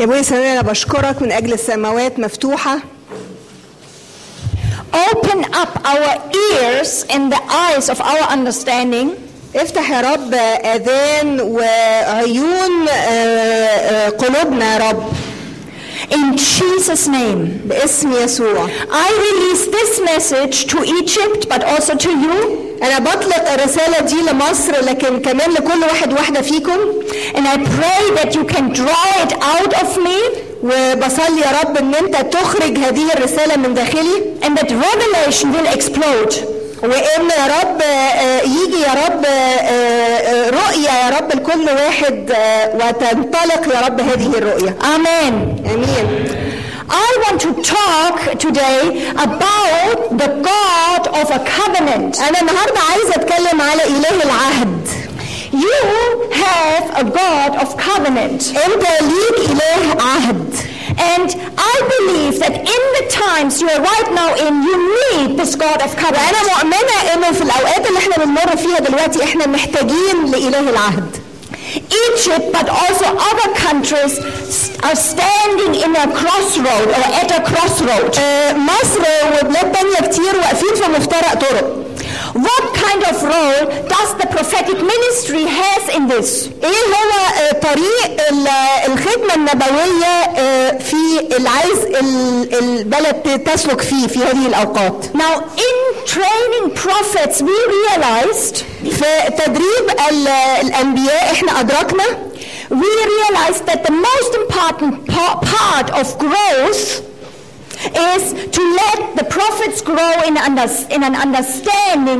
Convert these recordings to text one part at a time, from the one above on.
يا أبويا سمير أنا بشكرك من أجل السماوات مفتوحة. Open up our ears and the eyes of our understanding. افتح يا رب آذان وعيون آه، آه، قلوبنا يا رب. in Jesus' name. باسم يسوع I release this message to Egypt but also to you. انا بطلق الرساله دي لمصر لكن كمان لكل واحد واحده فيكم And I pray that you can draw it out of me وبصلي يا رب ان انت تخرج هذه الرساله من داخلي and that revelation will explode. وان يا رب آه، يجي يا رب آه، آه، رؤيه يا رب لكل واحد وتنطلق يا رب هذه الرؤيه Amen. آمين I want to talk today about the God of a covenant. أنا النهارده عايزة أتكلم على إله العهد You have a God of covenant. أنت ليك إله عهد And I believe that in the times you are right now in, you need this God of وانا covenant. مؤمنه انه في الاوقات اللي احنا بنمر فيها دلوقتي احنا محتاجين لاله العهد Egypt, but also other countries s- are standing in a crossroad or at a crossroad. آه، مصر وبلاد تانية كتير واقفين في مفترق طرق What kind of role does the prophetic ministry has in this? ايه هو آه، طريق ال- الخدمة النبوية آه، في اللي عايز ال- البلد تسلك فيه في هذه الأوقات Now, in training prophets, we realized في تدريب ال- الأنبياء احنا أدركنا we realized that the most important pa- part of growth is to let the prophets grow in, under- in an understanding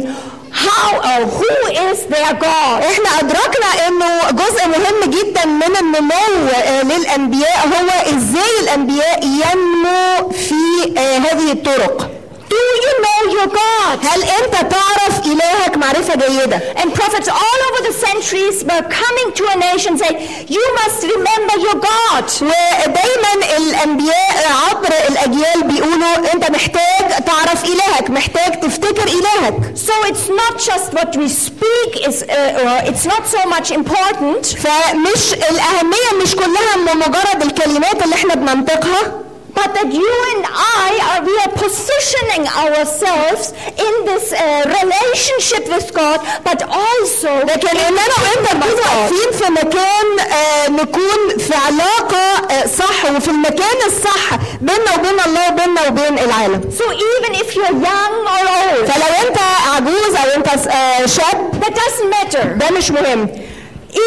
how or who is their God. احنا أدركنا انه جزء مهم جدا من النمو آه، للأنبياء هو ازاي الأنبياء ينمو في آه، هذه الطرق Do you know your God? هل انت تعرف إلهك معرفة جيدة And prophets all over the centuries were coming to a nation saying, You must remember your God. ودايما الانبياء عبر الاجيال بيقولوا انت محتاج تعرف الهك محتاج تفتكر الهك So it's not just what we speak is, uh, it's not so much important, فمش الاهميه مش كلها من مجرد الكلمات اللي إحنا بننطقها but that you and I are we are positioning ourselves in this uh, relationship with God, but also لكن ان انا وانت نكون واقفين في مكان آه، نكون في علاقه آه، صح وفي المكان الصح بيننا وبين الله وبيننا وبين العالم So even if you're young or old, فلو انت عجوز او انت آه، شاب that doesn't matter. ده مش مهم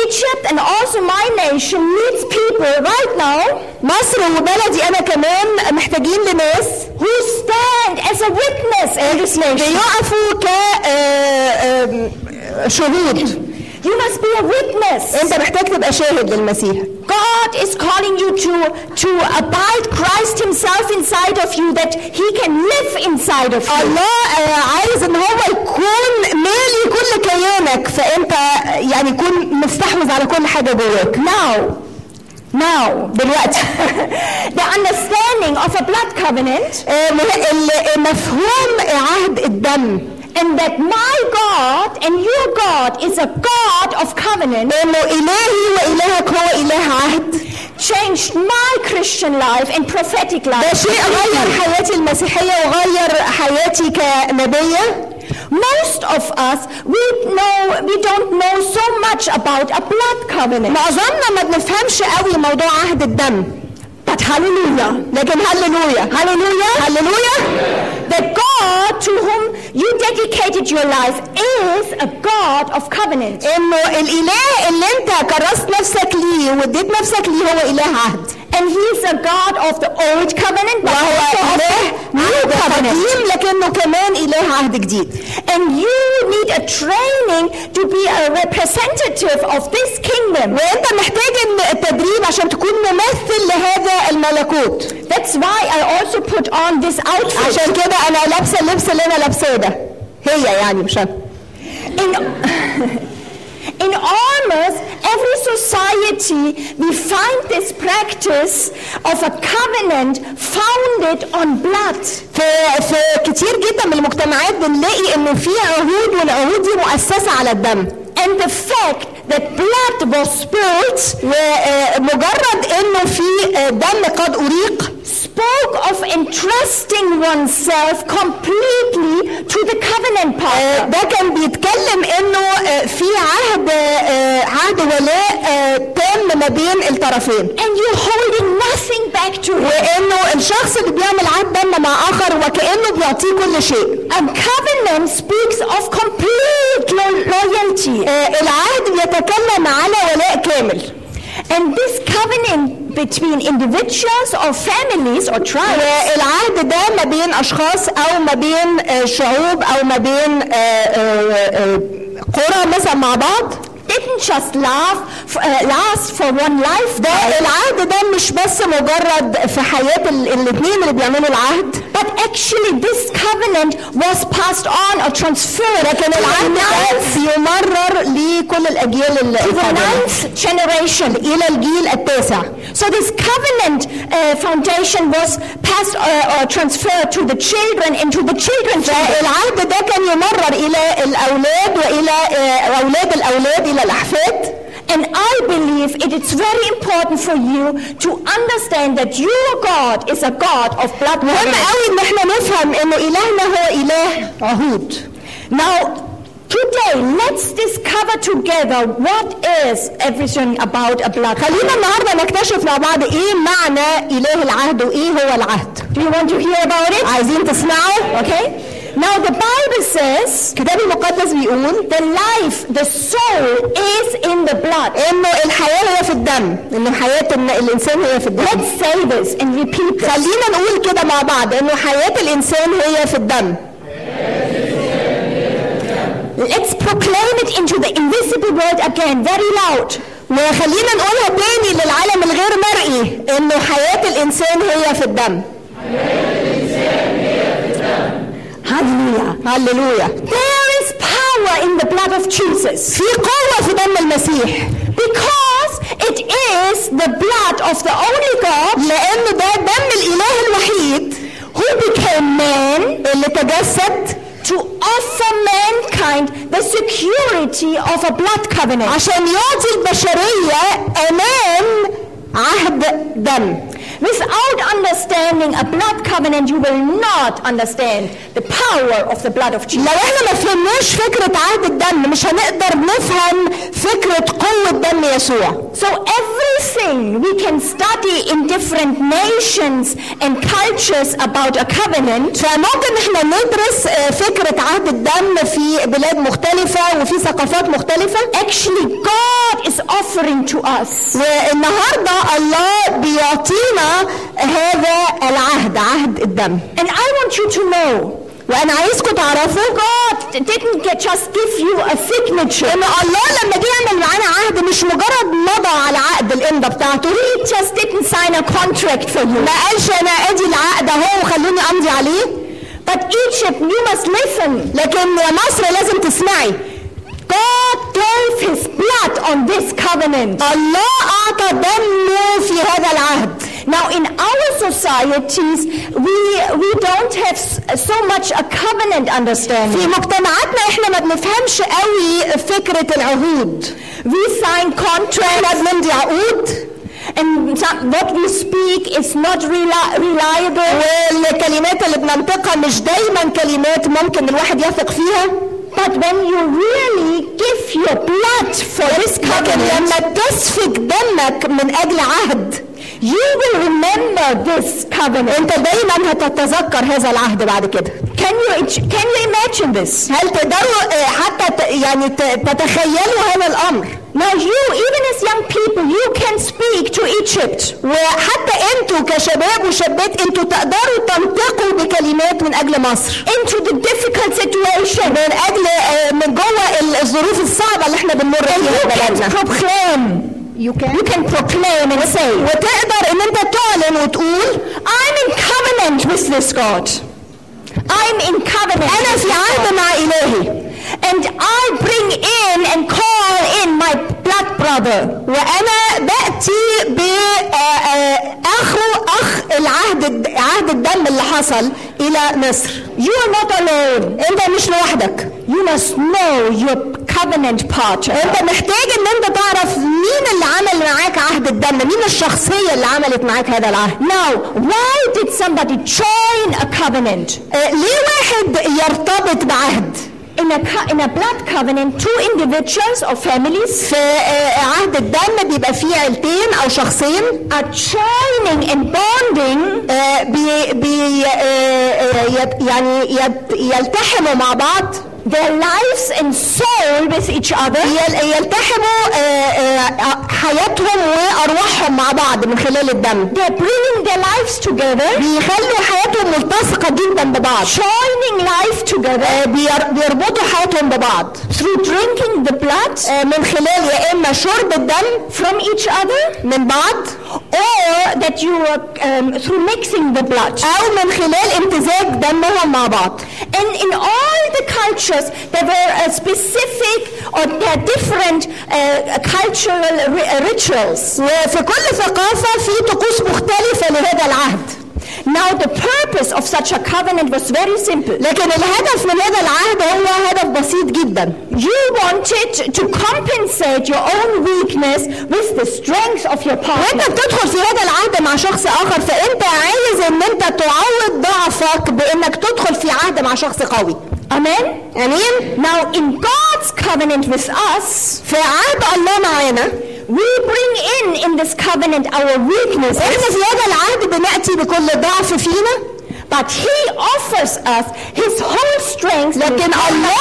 Egypt and also my nation needs people right now مصر وبلدي انا كمان محتاجين لناس who stand as a witness in this nation. بيقفوا ك آه، آم، شهود You must be a witness. انت محتاج تبقى شاهد للمسيح God is calling you to, to abide Christ Himself inside of you, that He can live inside of you. الله آه، عايز ان هو يكون مالي كل كيانك فانت يعني يكون مستحوذ على كل حاجه جواك Now, now, دلوقتي the understanding of a blood covenant آه، مه- ال- مفهوم عهد الدم and that my God and your God is a God of covenant انه الهي والهك هو اله عهد changed my Christian life and prophetic ده life. شيء غير حياتي المسيحيه وغير حياتي كنبيه Most of us, we know, we don't know so much about a blood covenant. معظمنا ما بنفهمش قوي موضوع عهد الدم But hallelujah. لكن هللويا Hallelujah. هللويا The God to whom you dedicated your life is a God of covenant. انه الاله اللي انت كرست نفسك ليه واديت نفسك ليه هو اله عهد And he is a God of the old covenant, but وهو also of اله the new عهد covenant. قديم لكنه كمان اله عهد جديد And you need a training to be a representative of this kingdom. وانت محتاج ان التدريب عشان تكون ممثل لهذا الملكوت That's why I also put on this outfit. عشان كده انا لابسه اللبس اللي انا لابساه ده هي يعني مش انا In, almost every society, we find this practice of a covenant founded on blood. في في كتير جدا من المجتمعات بنلاقي انه في عهود والعهود دي مؤسسه على الدم And the fact that blood was spilled ومجرد انه في آه، دم قد اريق spoke of entrusting oneself completely to the covenant آه، partner. ده كان بيتكلم انه آه، في عهد آه، عهد ولاء آه، تام ما بين الطرفين And you're holding nothing back to him. وانه الشخص اللي بيعمل عهد دم مع اخر وكانه بيعطيه كل شيء And covenant speaks of complete lo- loyalty. آه، العهد بيتكلم على ولاء كامل And this covenant between individuals or families or tribes ده ما بين أشخاص أو ما بين آه، شعوب أو ما بين آه، آه، قرى مثلا مع بعض didn't just laugh, f- uh, last for one life ده العهد ده مش بس مجرد في حياة ال- الاثنين اللي بيعملوا العهد but actually this covenant was passed on or transferred لكن to the العهد ده ninth, بيمرر لكل الاجيال اللي to the القادمة. ninth generation. الى الجيل التاسع So this covenant uh, foundation was passed uh, or transferred to the children and to the children's children. فالعهد ده كان يمرر الى الاولاد والى آه، اولاد الاولاد الى الاحفاد And I believe it is very important for you to understand that your God is a God of blood مهم covenant. قوي ان احنا نفهم انه الهنا هو اله عهود Now, today, let's discover together what is everything about a blood خلينا covenant. النهارده نكتشف مع بعض ايه معنى اله العهد وايه هو العهد Do you want to hear about it? عايزين تسمعوا Okay. Now, the Bible says الكتاب المقدس بيقول the life, the soul is in the blood. انه الحياه هي في الدم ان حياه إن الانسان هي في الدم Let's say this and repeat this. خلينا نقول كده مع بعض انه حياه الانسان هي في الدم Let's proclaim it into the invisible world again, very loud. وخلينا نقولها تاني للعالم الغير مرئي انه حياه الانسان هي في الدم Hallelujah. هللويا There is power in the blood of Jesus في قوه في دم المسيح because it is the blood of the only God لانه ده دم الاله الوحيد who became man اللي تجسد to offer mankind the security of a blood covenant. عشان يعطي البشريه امان عهد دم Without understanding a blood covenant, you will not understand the power of the blood of لو Jesus. احنا ما فهمناش فكره عهد الدم مش هنقدر نفهم فكره قوه دم يسوع So everything we can study in different nations and cultures about a covenant فممكن احنا ندرس آه، فكره عهد الدم في بلاد مختلفه وفي ثقافات مختلفه actually God is offering to us. والنهارده الله بيعطينا هذا العهد عهد الدم And I want you to know وأنا عايزكم تعرفوا God didn't just give you a signature. إن الله لما جه يعمل معانا عهد مش مجرد مضى على عقد الامضه بتاعته He just didn't sign a contract for you. ما قالش أنا ادي العقد أهو وخلوني أمضي عليه But Egypt, you must listen. لكن يا مصر لازم تسمعي God gave his blood on this covenant. الله أعطى دمه في هذا العهد Now, in our societies, we, we don't have s- so much a covenant understanding. في مجتمعاتنا احنا ما بنفهمش قوي فكره العهود We sign احنا contracts, بنمضي عقود and some, what we speak is not reli- reliable. والكلمات اللي بننطقها مش دايما كلمات ممكن الواحد يثق فيها But when you really give your blood for this لكن covenant, لما تسفك دمك من اجل عهد you will remember this covenant. انت دايما هتتذكر هذا العهد بعد كده Can you, can you imagine this? هل تقدروا آه، حتى يعني تتخيلوا هذا الأمر Now you, even as young people, you can speak to Egypt. وحتى أنتوا كشباب وشابات أنتوا تقدروا تنطقوا بكلمات من أجل مصر into the difficult situation. من أجل آه، من جوه الظروف الصعبة اللي إحنا بنمر فيها you في can بلدنا proclaim. You can. You can proclaim and say, وتقدر ان انت تعلن وتقول I'm in covenant with this God. I'm in covenant. انا في عهد مع الهي And I bring in and call in my blood brother. وأنا بأتي باخو أخ العهد عهد الدم اللي حصل إلى مصر You are not alone. أنت مش لوحدك You must know your covenant partner. أنت محتاج إن أنت تعرف مين اللي عمل معاك عهد الدم مين الشخصية اللي عملت معاك هذا العهد Now, why did somebody join a covenant? آه، ليه واحد يرتبط بعهد In a, in a blood covenant, two individuals or families في آه، عهد الدم بيبقى فيه عيلتين أو شخصين are joining and bonding آه، بي بي آه، آه، يعني يلتحموا مع بعض their lives and soul with each other. يل- يلتحموا آه، آه، حياتهم وارواحهم مع بعض من خلال الدم They're bringing their lives together, بيخلوا حياتهم ملتصقة جدا ببعض joining life together آه، بير- بيربطوا حياتهم ببعض through drinking the blood آه، من خلال يا اما شرب الدم from each other من بعض or that you are um, through mixing the blood. او من خلال امتزاج دمهم مع بعض And in all the cultures, there were a specific or there are different uh, cultural ri- uh, rituals. وفي كل ثقافة في طقوس مختلفة لهذا العهد Now, the purpose of such a covenant was very simple. لكن الهدف من هذا العهد هو هدف بسيط جدا You wanted to compensate your own weakness with the strength of your وانت partner. بتدخل في هذا العهد مع شخص اخر فانت عايز ان انت تعوض ضعفك بانك تدخل في عهد مع شخص قوي Amen? امين Now, in God's covenant with us, في عهد الله معانا we bring in in this covenant our weaknesses, احنا في هذا العهد بناتي بكل ضعف فينا but He offers us His whole strength. لكن الله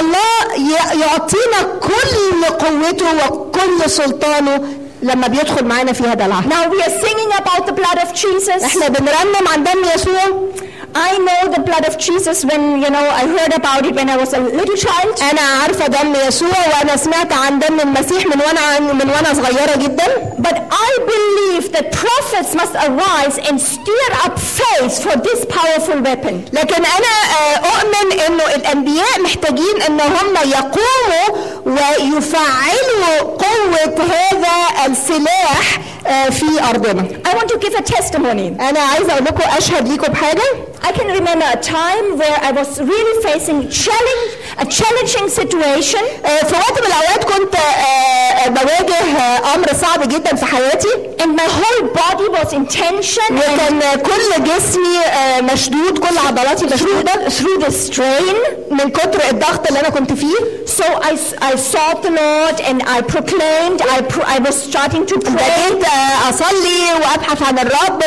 الله ي- يعطينا كل قوته وكل سلطانه لما بيدخل معانا في هذا العهد Now we are singing about the blood of Jesus. احنا بنرنم عن دم يسوع I know the blood of Jesus when you know I heard about it when I was a little child. أنا عارفه دم يسوع وأنا سمعت عن دم المسيح من وأنا من وأنا صغيره جدا But I believe that prophets must arise and stir up faith for this powerful weapon. لكن أنا آه، اؤمن انه الانبياء محتاجين ان هم يقوموا ويفعلوا قوه هذا السلاح آه، في ارضنا I want to give a testimony. أنا عايزه أقول لكم اشهد ليكم بحاجه I can remember a time where I was really facing challenge, a challenging situation, آه، في وقت من الاوقات كنت آه، آه، بواجه آه، امر صعب جدا في حياتي and my whole body was in tension and وكان كل جسمي آه، مشدود كل عضلاتي مشدوده through the strain. من كتر الضغط اللي انا كنت فيه So I, I sought the Lord and I proclaimed, I, pro- I was starting to pray. بدأت آه، أصلي وأبحث عن الرب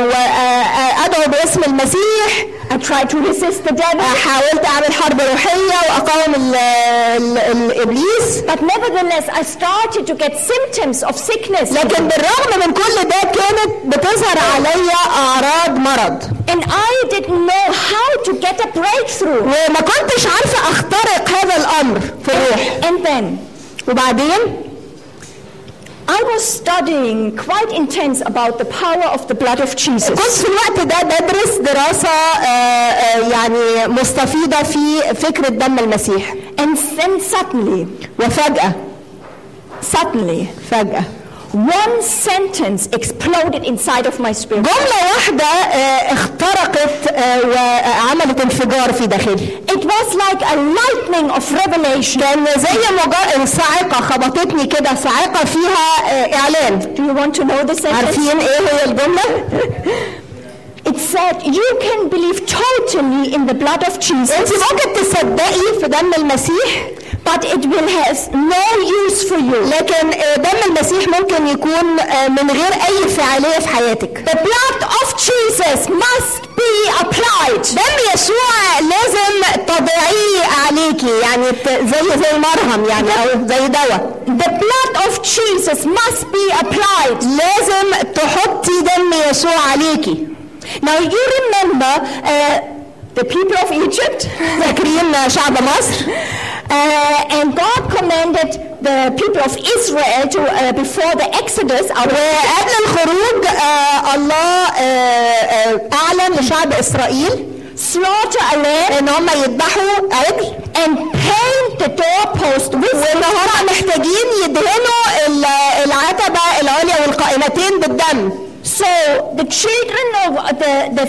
وأدعو باسم المسيح I tried to resist the devil. آه، حاولت أعمل حرب روحية وأقاوم ال- ال- الإبليس But nevertheless, I started to get symptoms of sickness. لكن بالرغم من كل ده كانت بتظهر عليا أعراض مرض And I didn't know how to get a breakthrough. وما كنتش عارفة أخترق هذا الأمر في الروح And then وبعدين I was studying quite intense about the power of the blood of Jesus. كنت في الوقت ده بدرس دراسة آه، آه، يعني مستفيضة في فكرة دم المسيح And then suddenly, وفجأة suddenly, فجأة one sentence exploded inside of my spirit. جملة واحدة آه، اخترقت آه، وعملت انفجار في داخلي It was like a lightning of revelation. كان زي مجرد صاعقة خبطتني كده صاعقة فيها آه، إعلان Do you want to know the sentence? عارفين إيه هي الجملة؟ It said, You can believe totally in the blood of أنت Jesus, ممكن تصدقي في دم المسيح But it will have no use for you. لكن آه، دم المسيح ممكن يكون آه، من غير أي فعالية في حياتك The blood of Jesus must be applied. دم يسوع لازم تضيعيه عليكي يعني زي زي مرهم يعني أو زي دواء The blood of Jesus must be applied. لازم تحطي دم يسوع عليكي Now you remember uh, the people of Egypt? فاكرين شعب مصر Uh, and God commanded the people of Israel to, uh, before the Exodus, وقبل الخروج آه الله آه آه أعلن لشعب إسرائيل. Slaughter a lamb. إن هم يذبحوا عجل and paint the doorpost with وإن هم محتاجين يدهنوا ال- العتبة العليا والقائمتين بالدم. So the children of the, the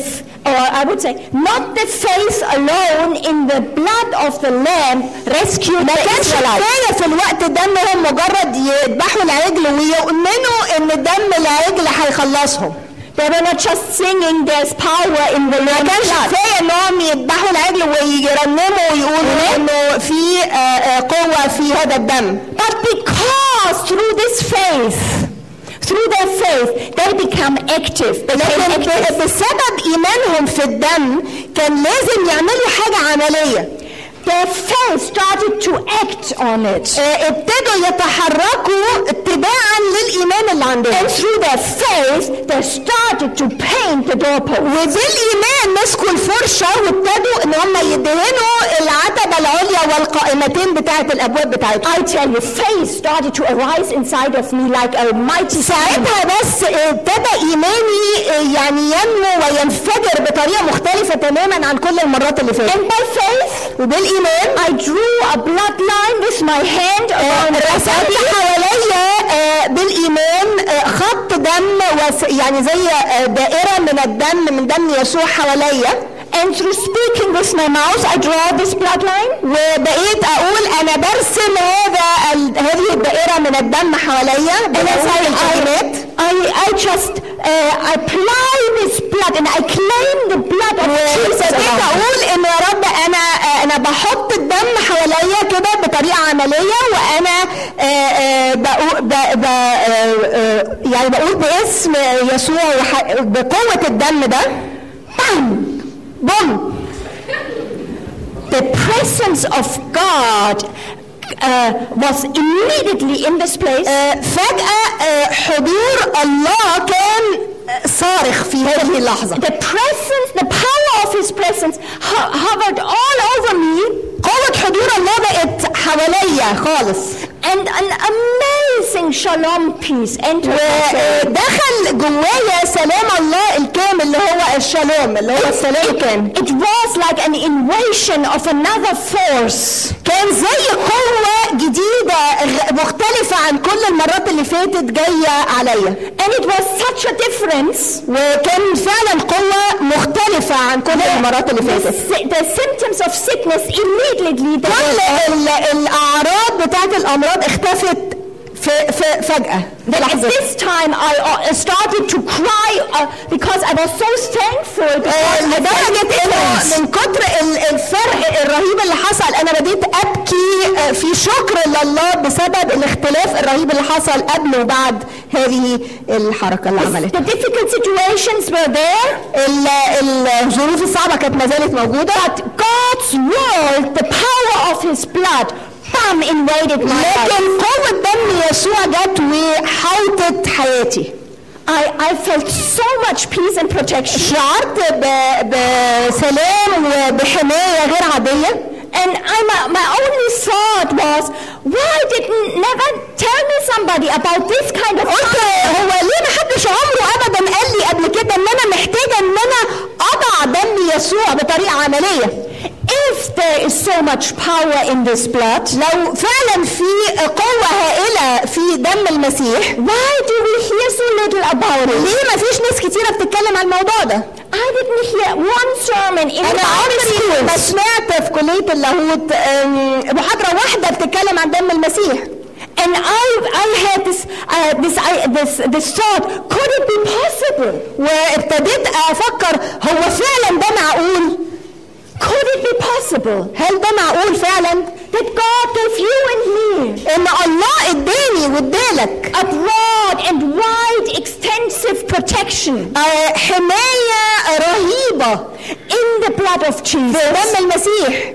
or I would say, not the faith alone in the blood of the lamb rescued ما the كانش Israelites. كفايه في الوقت ده مجرد يذبحوا العجل ويؤمنوا ان دم العجل هيخلصهم They were not just singing, there's power in the ما lamb's كانش. كفايه انهم يذبحوا العجل ويرنموا ويقولوا انه في آه، آه، قوه في هذا الدم But because through this faith, through their faith, they become active. They became لكن active. ب- بسبب ايمانهم في الدم كان لازم يعملوا حاجه عمليه Their faith started to act on it. آه، ابتدوا يتحركوا اتباعا للإيمان اللي عندهم And through their faith, they started to paint the doorpost. وبالإيمان مسكوا الفرشة وابتدوا إن هم يدهنوا العتبة العليا والقائمتين بتاعه الأبواب بتاعتهم I tell you, faith started to arise inside of me like a mighty. ساعتها بس ابتدى إيماني آه، يعني ينمو وينفجر بطريقة مختلفة تماما عن كل المرات اللي فاتت And by faith, وبالايمان I drew a bloodline with my hand around the رسمت. حواليا بالإيمان آه، خط دم يعني زي آه، دائرة من الدم من دم يسوع حواليا And through speaking with my mouth, I draw this bloodline. وبقيت أقول أنا برسم هذا ال- هذه الدائره من الدم حواليا And as I, I, I, I just uh, apply this blood and I claim the blood of Jesus. me. أقول إن يا رب أنا آه، أنا بحط الدم حواليا كده بطريقة عملية وأنا آه، آه، بقول ب- ب- يعني بقول باسم يسوع وح- بقوة الدم ده بام بوم The presence of God uh, was immediately in this place. آه، فجأة آه، حضور الله كان آه، صارخ في هذه اللحظة the presence, the power of His presence ho- hovered all over me, قوة حضور الله بقت حواليا خالص And an amazing shalom peace. ودخل جوايا سلام الله الكامل اللي هو الشالوم اللي هو السلام الكامل It was like an invasion of another force. كان زي قوة جديدة مختلفة عن كل المرات اللي فاتت جاية عليا And it was such a difference. وكان فعلا قوة مختلفة عن كل المرات اللي فاتت the symptoms of sickness immediately كل الأعراض بتاعت الأمراض اختفت في في فجأة في At this time, I uh, started to cry uh, because I was so thankful. آه، لدرجة difference. من كتر ال- الفرق الرهيب اللي حصل أنا بديت أبكي آه، في شكر لله بسبب الاختلاف الرهيب اللي حصل قبل وبعد هذه الحركة اللي عملتها The difficult situations were there, ال- الظروف الصعبة كانت ما زالت موجودة but God's word, the power of His blood, bam, invaded my life. لكن قوة دم يسوع جت وحوطت حياتي I, I felt so much peace and protection. شعرت ب- بسلام وبحماية غير عادية And I, my, my only thought was, why didn't never tell me somebody about this kind of قلت هو ليه ما حدش عمره ابدا قال لي قبل كده ان انا محتاجه ان انا دم يسوع بطريقة عملية If there is so much power in this blood, لو فعلا في قوة هائلة في دم المسيح why do we hear so little about it? ليه ما فيش ناس كتيرة بتتكلم عن الموضوع ده I didn't hear one sermon in the عمري ما. سمعت في كلية اللاهوت أم، محاضرة واحدة بتتكلم عن دم المسيح And I, I had this, uh, this, I, this, this thought, could it be possible? وابتديت افكر هو فعلا ده معقول Could it be possible هل ده معقول فعلا that God gave you and me ان الله اداني وادالك a broad and wide, extensive protection آه، حمايه رهيبه in the blood of في Jesus? دم المسيح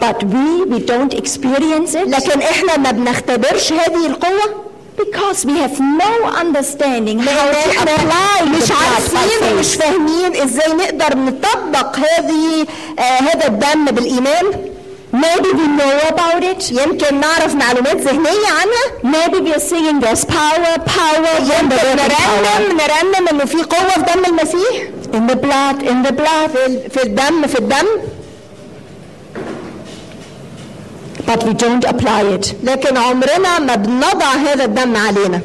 but we we don't experience it لكن إحنا ما بنختبرش هذه القوة because we have no understanding how to apply مش عارفين ومش فاهمين إزاي نقدر نطبق هذه آه، هذا الدم بالإيمان Maybe we know about it. يمكن نعرف معلومات ذهنية عنها. Maybe we are seeing there's power, power, يمكن نرنم نرنم إنه في قوة في دم المسيح. In the blood, in the blood. في الدم في الدم. But we don't apply it. لكن عمرنا ما بنضع هذا الدم علينا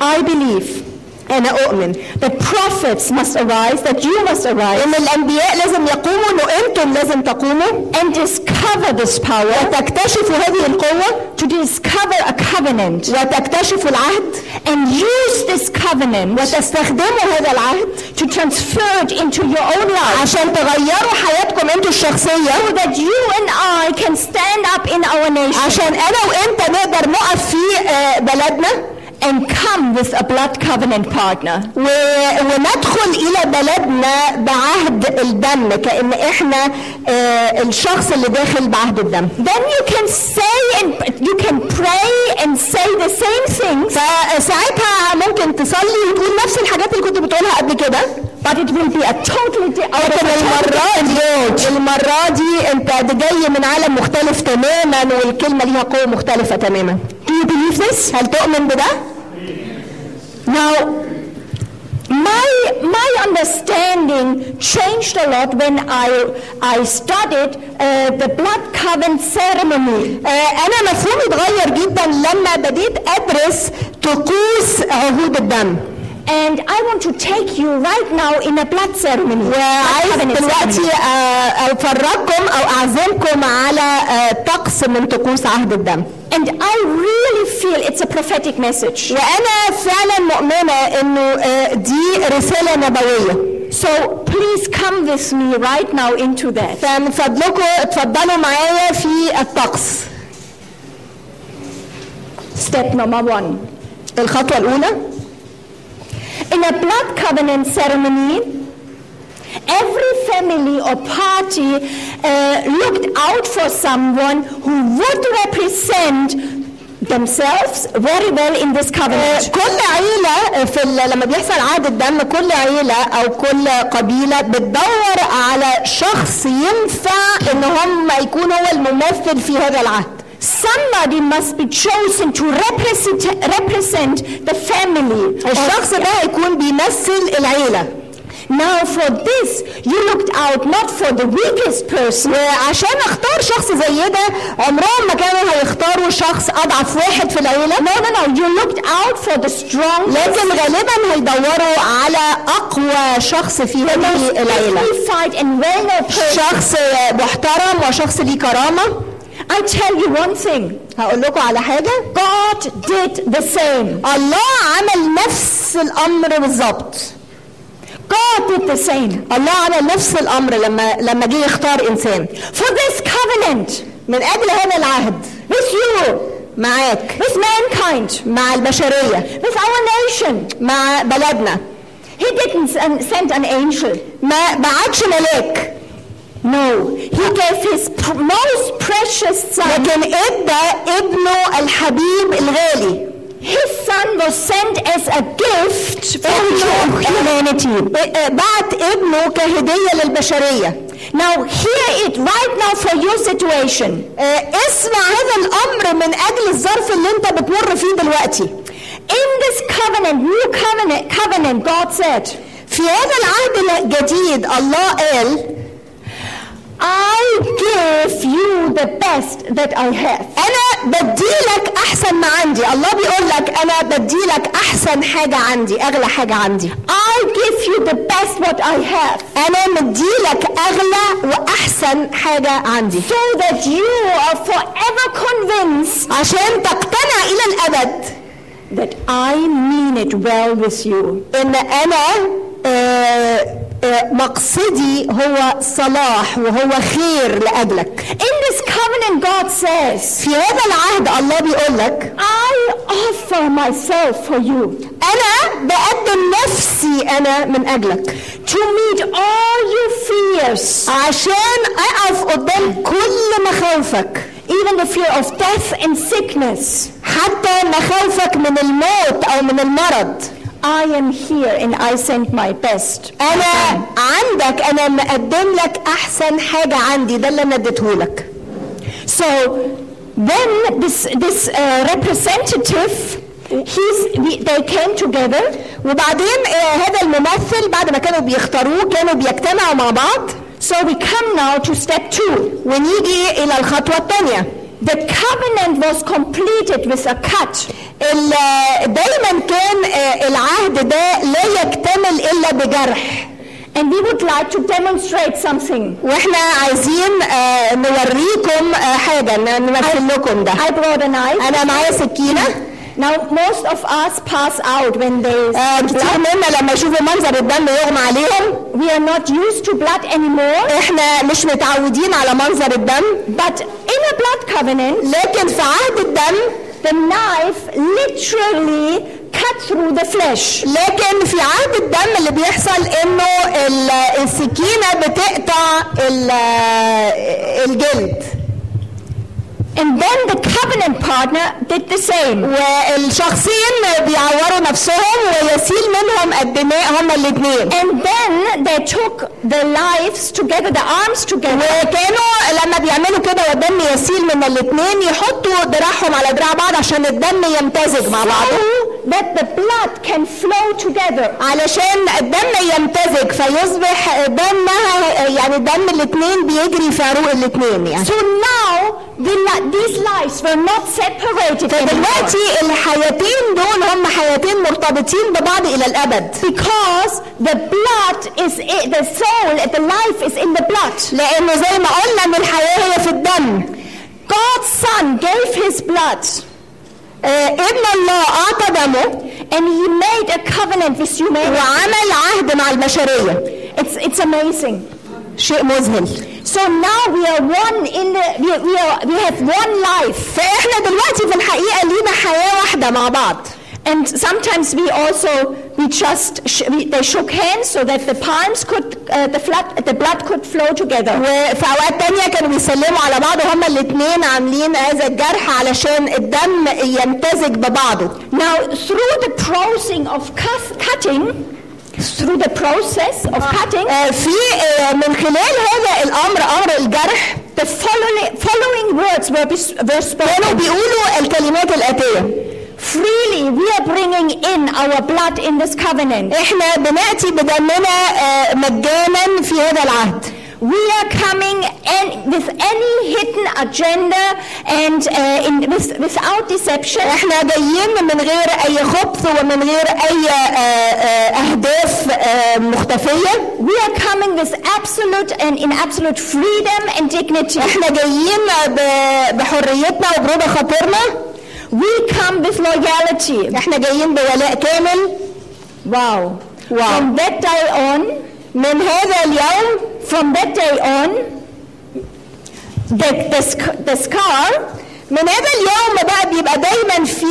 I believe أنا اؤمن that prophets must arise, that you must arise ان الانبياء لازم يقوموا انه أنتم لازم تقوموا and discover this power, وتكتشفوا هذه القوة to discover a covenant وتكتشفوا العهد and use this covenant وتستخدموا هذا العهد to transfer it into your own life عشان تغيروا حياتكم أنتوا الشخصية so that you and I can stand up in our nation عشان أنا وانت نقدر نقف في آه، بلدنا and come with a blood covenant partner. و... وندخل إلى بلدنا بعهد الدم كأن إحنا آه، الشخص اللي داخل بعهد الدم Then you can say and you can pray and say the same things, فساعتها ممكن تصلي وتقول نفس الحاجات اللي كنت بتقولها قبل كده but it will be a totally di- out of لكن a المرة دي المرة دي ده جاي من عالم مختلف تماما والكلمة ليها قوة مختلفة تماما Do you believe this? هل تؤمن بده؟ Now, my my understanding changed a lot when I I studied uh, the blood covenant ceremony. آه، انا مفهومي اتغير جدا لما بديت ادرس طقوس عهود الدم And I want to take you right now in a blood ceremony. blood وعايز covenant دلوقتي ceremony. آه، افرجكم او اعزمكم على آه، طقس من طقوس عهد الدم And I really feel it's a prophetic message. وانا فعلا مؤمنه انه آه، دي رساله نبويه So please come with me right now into that. فمن فضلكم اتفضلوا معايا في الطقس Step number one. الخطوه الاولى In a blood covenant ceremony, every family or party uh, looked out for someone who would represent themselves very well in this آه، covenant. كل عيله في لما بيحصل عهد الدم كل عيله أو كل قبيله بتدور على شخص ينفع ان هم يكون هو الممثل في هذا العهد somebody must be chosen to represent represent the family. الشخص ده هيكون بيمثل العيلة. Now for this you looked out not for the weakest person. عشان اختار شخص زي ده عمرهم ما كانوا هيختاروا شخص أضعف واحد في العيلة. No no no you looked out for the strong. لكن غالبا هيدوروا على أقوى شخص في العيلة. شخص محترم وشخص ليه كرامة. I tell you one thing. هقول لكم على حاجة God did the same. الله عمل نفس الأمر بالظبط God did the same. الله عمل نفس الأمر لما لما جه يختار إنسان For this covenant من أجل هذا العهد with you, معاك with mankind, مع البشرية with our nation. مع بلدنا He didn't sen- send an angel. ما بعتش ملاك No. He gave his pr- most precious son. لكن ادى ابنه الحبيب الغالي His son was sent as a gift for ابنه humanity. بعت ابنه كهديه للبشريه Now hear it right now for your situation. آه، اسمع هذا الامر من اجل الظرف اللي انت بتمر فيه دلوقتي In this covenant, new covenant, covenant, God said, في هذا العهد الجديد الله قال I give you the best that I have. انا بديلك احسن ما عندي الله بيقول لك انا بديلك احسن حاجه عندي اغلى حاجه عندي I give you the best what I have. انا مديلك اغلى واحسن حاجه عندي So that you are forever convinced عشان تقتنع الى الابد that I mean it well with you. ان انا آه، آه، مقصدي هو صلاح وهو خير لأجلك. In this covenant, God says, في هذا العهد الله بيقول لك I offer myself for you. أنا بقدم نفسي أنا من أجلك. To meet all your fears, عشان أقف قدام كل مخاوفك. Even the fear of death and sickness. حتى مخاوفك من الموت أو من المرض. I am here and I send my best. أنا عندك أنا مقدم لك أحسن حاجة عندي ده اللي أنا اديتهولك So then this this uh, representative, he's they came together. وبعدين آه، هذا الممثل بعد ما كانوا بيختاروه كانوا بيجتمعوا مع بعض. So we come now to step two. ونيجي إلى الخطوة الثانية. The covenant was completed with a cut. دايما كان آه، العهد ده لا يكتمل إلا بجرح And we would like to demonstrate something. وإحنا عايزين آه، نوريكم آه، حاجة نمثل لكم ده I brought a knife. أنا معايا سكينة Now, most of us pass out when is آه، كتير. منا لما يشوفوا منظر الدم يغمى عليهم We are not used to blood anymore. إحنا مش متعودين على منظر الدم But in a blood covenant, لكن في عهد الدم the knife literally cut through the flesh. لكن في عهد الدم اللي بيحصل إنه ال- السكينة بتقطع ال- الجلد And then the covenant partner did the same. والشخصين بيعوروا نفسهم ويسيل منهم الدماء هما الاثنين And then they took the lives together, the arms together, وكانوا لما بيعملوا كده والدم يسيل من الاثنين يحطوا دراعهم على دراع بعض عشان الدم يمتزج مع بعضه. So that the blood can flow together. علشان الدم يمتزج فيصبح دمها يعني دم الاثنين بيجري في عروق الاثنين يعني So now the, these lives were not separated. فدلوقتي الحياتين دول هم حياتين مرتبطين ببعض إلى الأبد Because the blood is i- the soul, the life is in the blood. لأنه زي ما قلنا إن الحياة هي في الدم God's son gave his blood ابن الله اعطى دمه and he made a covenant with humanity. وعمل عهد مع البشريه It's, it's amazing. شيء مذهل So now we are one in the, we, we, are, we have one life. فاحنا دلوقتي في الحقيقه لينا حياه واحده مع بعض And sometimes we also, we just, sh- we, they shook hands so that the palms could, uh, the, flood, the blood could flow together. وفي اوقات تانية كانوا بيسلموا على بعض وهما الاثنين عاملين هذا الجرح علشان الدم يمتزج ببعضه Now, through the process of cus- cutting, through the process of cutting, آه، في آه، من خلال هذا الامر امر الجرح the following, following words were, bes- were كانوا spoken. بيقولوا الكلمات الاتيه Freely we are bringing in our blood in this covenant. احنا بناتي بدمنا آه، مجانا في هذا العهد We are coming and with any hidden agenda and uh, in, with, without deception. احنا جايين من غير اي خبث ومن غير اي آه، آه، اهداف آه، مختفيه We are coming with absolute and in absolute freedom and dignity. احنا جايين ب- بحريتنا وبرضا خاطرنا We come with loyalty. احنا جايين بولاء كامل Wow. Wow. From that day on, من هذا اليوم from that day on, the, the, sc- the scar من هذا اليوم بقى بيبقى دايما في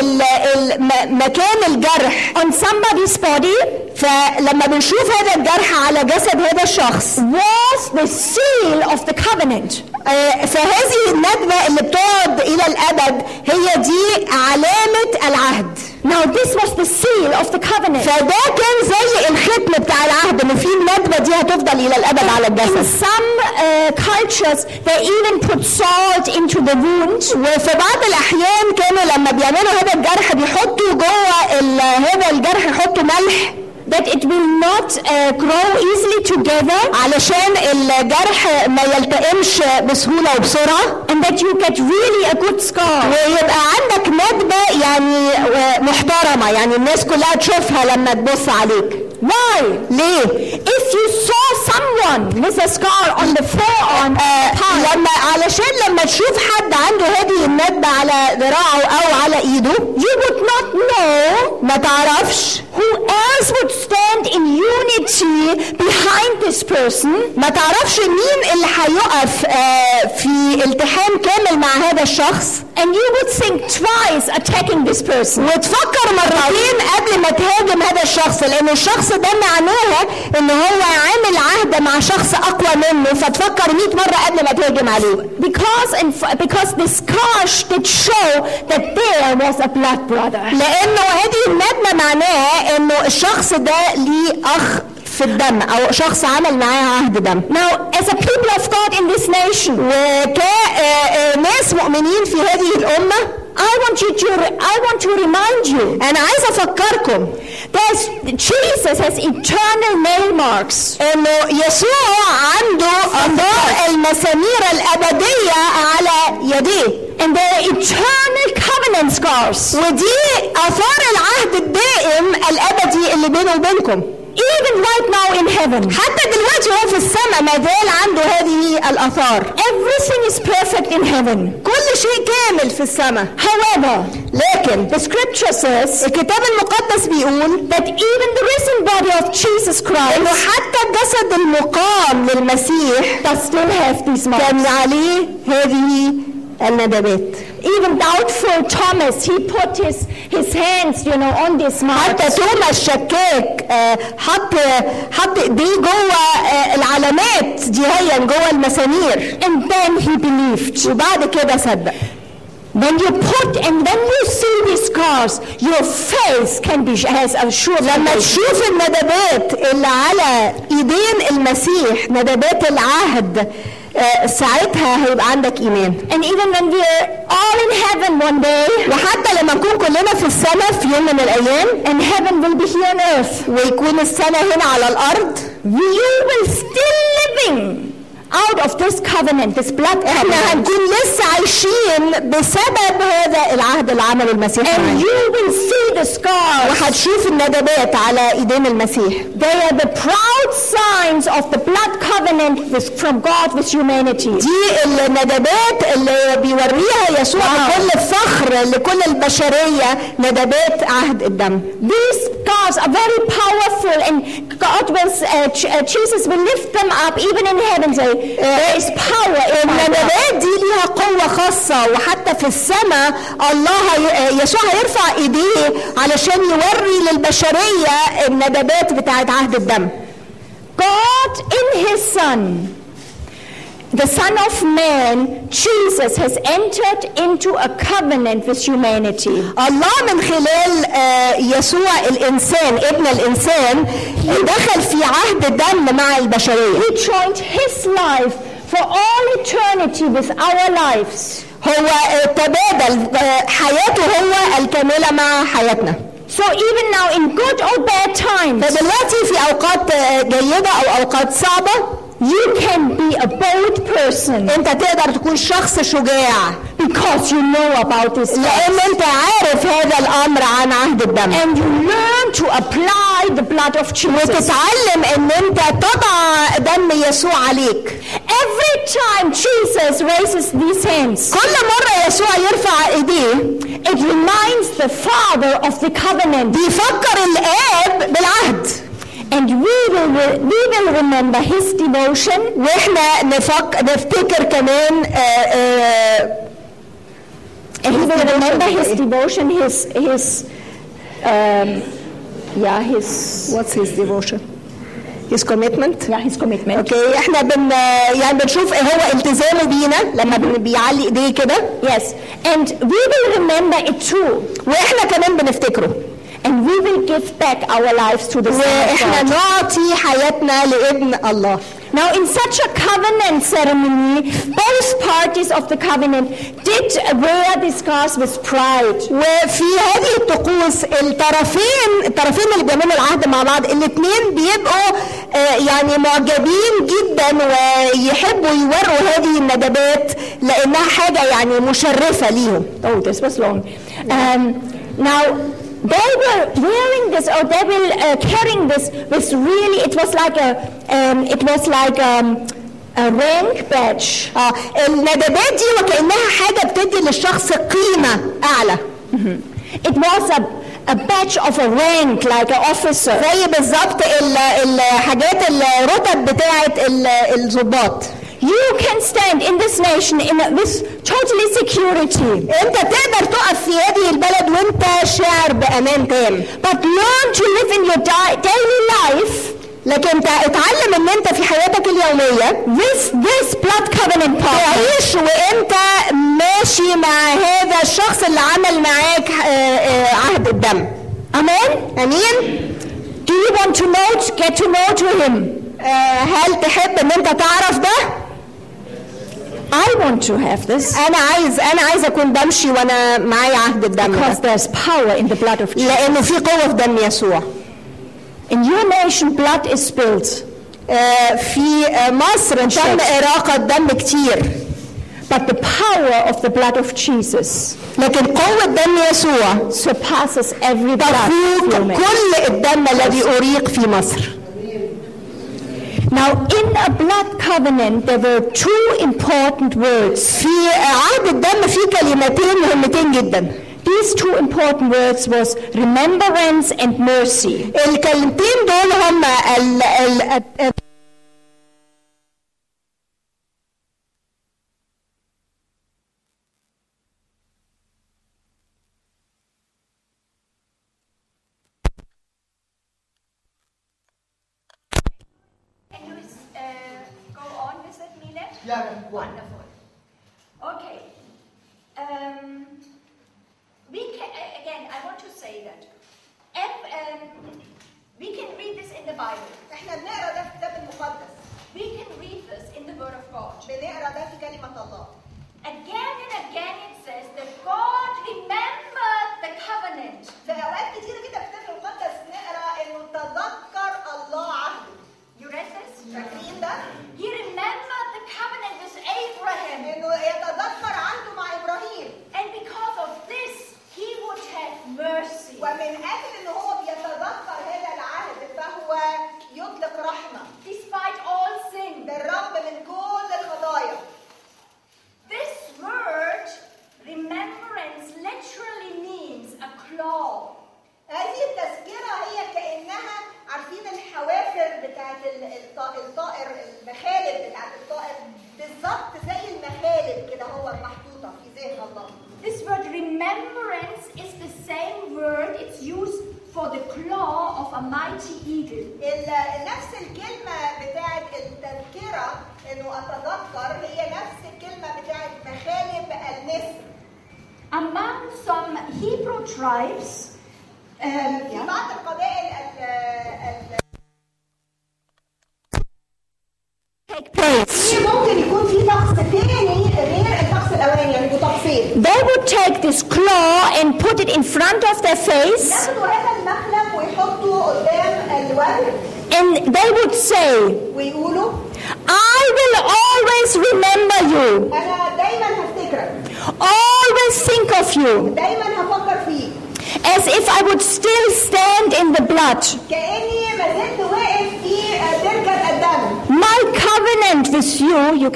ال- ال- م- مكان الجرح. On somebody's body. فلما بنشوف هذا الجرح على جسد هذا الشخص was the seal of the covenant. آه، فهذه الندبة اللي بتقعد إلى الأبد هي دي علامة العهد. Now this was the seal of the covenant. فده كان زي الختم بتاع العهد إن في الندبة دي هتفضل إلى الأبد على In الجسد some uh, cultures, they even put salt into the wound. وفي بعض الأحيان كانوا لما بيعملوا هذا الجرح بيحطوا جوه هذا الجرح يحطوا ملح that it will not uh, grow easily together علشان الجرح ما يلتئمش بسهولة وبسرعة and that you get really a good scar. ويبقى عندك ندبة يعني محترمة يعني الناس كلها تشوفها لما تبص عليك Why? ليه؟ If you saw someone with a scar on the forearm, آه لما علشان لما تشوف حد عنده هذه الندبة على ذراعه أو على إيده you would not know ما تعرفش who else would stand in unity behind this person ما تعرفش مين اللي هيقف آه في التحام كامل مع هذا الشخص and you would think twice attacking this person. وتفكر مرتين قبل ما تهاجم هذا الشخص لأن الشخص ده معناها إن هو عامل عهد مع شخص أقوى منه فتفكر 100 مرة قبل ما تهاجم عليه Because f- because the scar sh- did show that there was a blood brother. لأنه هذه الندمه معناها إنه الشخص ده ليه أخ في الدم أو شخص عمل معاه عهد دم Now, as a people of God in this nation, وكناس مؤمنين في هذه الأمة I want you to I want to remind you أنا عايزه أفكركم that Jesus has eternal nail marks. إنه يسوع عنده اثار المسامير الأبدية على يديه And there are eternal covenant covenant scars. ودي اثار العهد الدائم الابدي اللي بينه وبينكم Even right now in heaven. حتى دلوقتي هو في السماء ما زال عنده هذه الاثار Everything is perfect in heaven. كل شيء كامل في السماء However, لكن the scripture says الكتاب المقدس بيقول that even the risen body of Jesus انه Christ حتى الجسد المقام للمسيح does still have these كان marks. عليه هذه الندبات Even doubtful Thomas, he put his, his hands, you know, on these حتى marks. توما الشكاك آه، حط حط ايديه جوه آه، العلامات دي هي جوه المسامير And then he believed. وبعد كده صدق When you put and when you see these scars, your faith can be has a sure لما foundation. تشوف الندبات اللي على ايدين المسيح ندبات العهد آه، ساعتها هيبقى عندك إيمان. And even when we're all in heaven one day, وحتى لما نكون كلنا في السماء في يوم من الأيام and heaven will be here on earth, ويكون السماء هنا على الأرض you will still living. out of this covenant, this blood احنا covenant. هنكون لسه عايشين بسبب هذا العهد اللي عمله المسيح And معانا. you will see the scars. وهتشوف الندبات على ايدين المسيح They are the proud signs of the blood covenant with, from God with humanity. دي الندبات اللي بيوريها يسوع واو. بكل فخر لكل البشريه ندبات عهد الدم These scars are very powerful, and God will, uh, Ch- uh, Jesus will lift them up even in heaven. Say, there is power. In. الندبات دي ليها قوة خاصة. وحتى في السماء الله يسوع هيرفع إيديه علشان يوري للبشرية الندبات بتاعت عهد الدم. God in His Son, the Son of Man, Jesus, has entered into a covenant with humanity. الله من خلال آه، يسوع الإنسان ابن الإنسان دخل في عهد الدم مع البشرية He joined His life for all eternity with our lives. هو آه، تبادل آه، حياته هو الكاملة مع حياتنا So even now, in good or bad times, فدلوقتي في أوقات آه، جيدة أو أوقات صعبة you can be a bold person أنت تقدر تكون شخص شجاع because you know about this. لان انت عارف هذا الامر عن عهد الدم And you learn to apply the blood of Jesus. وتتعلم ان انت تضع دم يسوع عليك Every time Jesus raises these hands, كل مرة يسوع يرفع ايديه it reminds the Father of the covenant. بيفكر الاب بالعهد And we will, we will remember his devotion واحنا نفك نفتكر كمان آه، آه، and we will remember his devotion, his, his, um, yeah, his, what's his devotion his commitment yeah, his commitment. اوكي احنا بن يعني بنشوف ايه هو التزامه بينا لما بن- بيعلي ايديه كده Yes, and we will remember it too. واحنا كمان بنفتكره And we will give back our lives to the God. نعطي حياتنا لابن الله Now, in such a covenant ceremony, both parties of the covenant did wear the scars with pride. وفي هذه الطقوس الطرفين الطرفين اللي بيعملوا العهد مع بعض الاثنين بيبقوا آه، يعني معجبين جدا ويحبوا يوروا هذه الندبات لأنها حاجة يعني مشرفة ليهم Oh, this was long. Um, now, they were wearing this, or they were uh, carrying this with really, it was like a, um, it was like um, a rank badge. آه الندبات دي وكانها حاجة بتدي للشخص قيمه اعلى It was a, a badge of a rank, like an officer. زي بالظبط ال- الحاجات الرتب بتاعه ال- الضباط You can stand in this nation in a, with totally security, انت تقدر تقف في هذه البلد وانت شاعر بامان تام but learn to live in your di- daily life لكن انت اتعلم ان انت في حياتك اليوميه with this blood covenant partner. تعيش وانت ماشي مع هذا الشخص اللي عمل معاك آه، آه، عهد الدم Amen. امين Do you want to know, to get to know to him? آه، هل تحب ان انت تعرف ده I want to have this. أنا عايز أنا عايز أكون بمشي وأنا معايا عهد الدم. Because there's power in the blood of Jesus. لأنه في قوة في دم يسوع. In your nation blood is spilled. في مصر تم إراقة دم كتير. But the power of the blood of Jesus لكن قوة دم يسوع surpasses every blood كل الدم الذي أريق في مصر. Now, in a blood covenant, there were two important words. Eh, These two important words was remembrance and mercy. الكلمتين دول هما 一样的火。変な。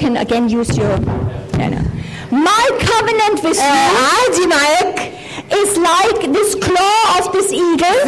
can again use your. You know. My covenant with you is like this claw of this eagle.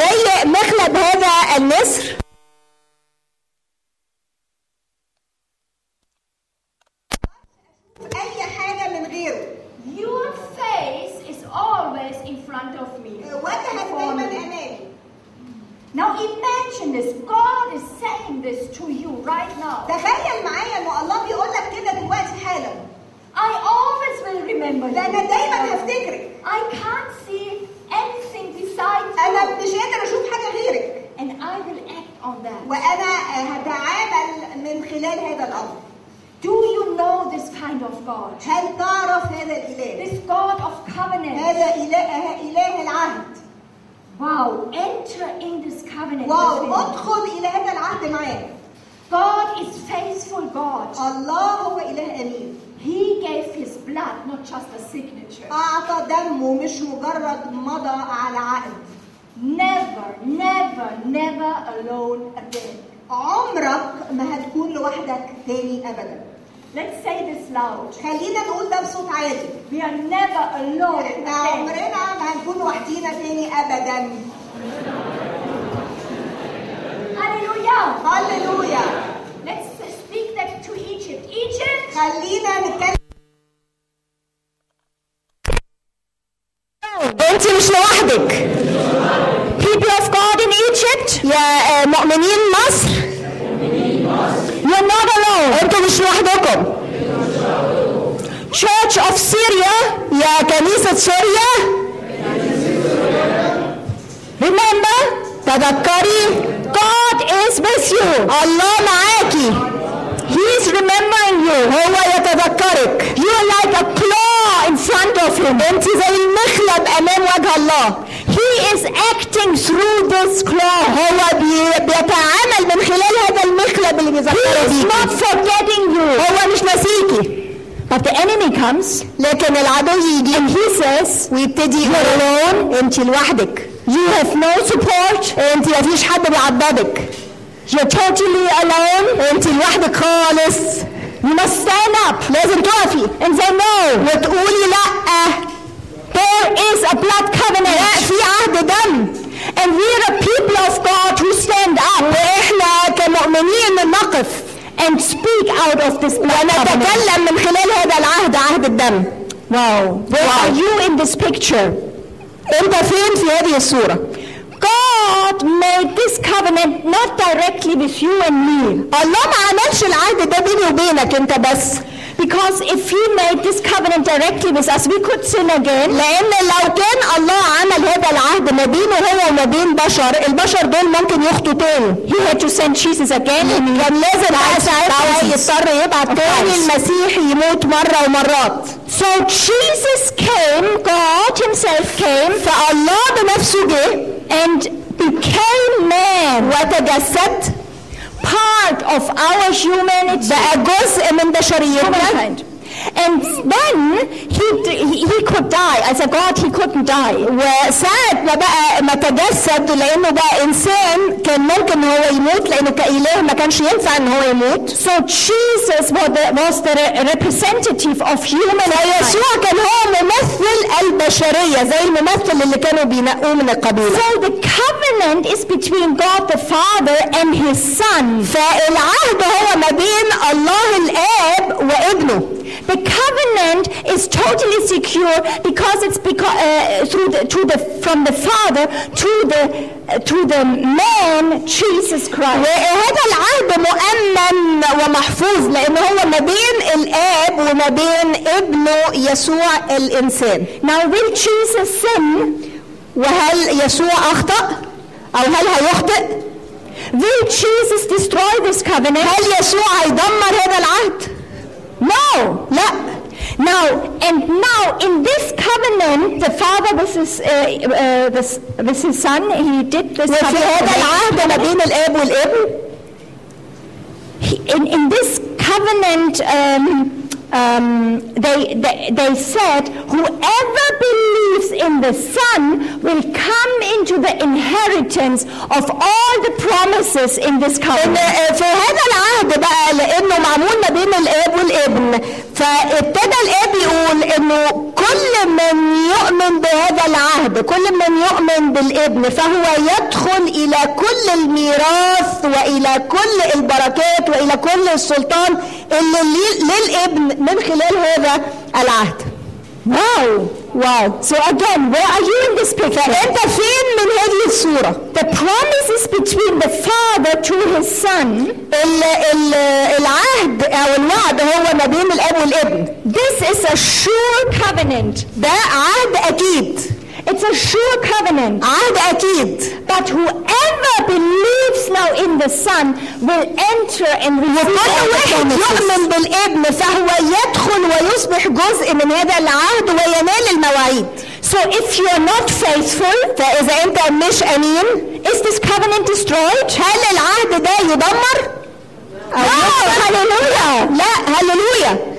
He is acting through this cloth. He is not forgetting you. Oh, but the enemy comes لكن العدو يجي. and he says ويبتدي you're alone. you have no support. you're totally alone. انت لوحدك خالص. You must stand up. لازم تقفي. And say no. There is a blood لا covenant. في عهد دم And we are a people of God who stand up واحنا كمؤمنين نقف and speak out of this blood covenant. ونتكلم من خلال هذا العهد عهد الدم Wow. Where Wow. are you in this picture? انت فين في هذه الصورة God made this covenant not directly with you and me. الله ما عملش العهد ده بيني وبينك انت بس Because if he made this covenant directly with us, we could sin again. لأن لو كان الله عمل هذا العهد ما بينه هو وما بين بشر البشر دول ممكن يخطوا تاني. He had to send Jesus again كان لازم ساعتها يضطر يبعت تاني المسيح يموت مرة ومرات. So Jesus came, God himself came فالله بنفسه جه and became man, وتجسد part of our humanity. the. Humankind. And then he, he, he could die. As a God, he couldn't die. وساعة ما بقى ما تجسد لأنه بقى إنسان كان ممكن هو يموت لأنه كإله ما كانش ينفع إن هو يموت So Jesus was the, was the re- representative of humankind. فيسوع كان هو ممثل البشرية زي الممثل اللي كانوا بينقوه من القبيلة So the covenant is between God the Father and his Son. فالعهد هو ما بين الله الآب وابنه The covenant is totally secure because it's because, uh, through the, to the, from the Father to the, uh, to the man Jesus Christ. وهذا العهد مؤمن ومحفوظ لأن هو ما بين الآب وما بين ابنه يسوع الإنسان Now will Jesus sin? وهل يسوع أخطأ؟ أو هل هيخطئ؟ Will Jesus destroy this covenant? هل يسوع هيدمر هذا العهد؟ No. لا Now, and now in this covenant, the Father with his, uh, uh, with, with his Son, he did this وفي هذا covenant. العهد ما بين الآب والابن He- In, in this covenant, um, um, they, they, they said, whoever believes in the Son will come into the inheritance of all the promises in this covenant. في هذا العهد بقى لأنه معمول ما بين الآب والابن فابتدى الآب يقول إنه كل من يؤمن بهذا العهد كل من يؤمن بالابن فهو يدخل إلى كل الميراث وإلى كل البركات وإلى كل السلطان اللي لي- للابن من خلال هذا العهد؟ واو. واو. سو اجين وير ار يو ان ذيس بيكتشر انت فين من هذه الصورة. ذا بروميس از بتوين ذا فادر تو هيز سن العهد أو الوعد هو ما بين الأب والابن. This is a sure covenant. ده عهد أكيد. It's a sure covenant. عهد اكيد But whoever believes now in the Son will enter and receive وكل all the واحد promises. يؤمن بالابن فهو يدخل ويصبح جزء من هذا العهد وينال المواعيد So if you are not faithful, فاذا انت مش امين is this covenant destroyed? هل العهد ده يدمر أو يكسر؟ hallelujah. لا هللويا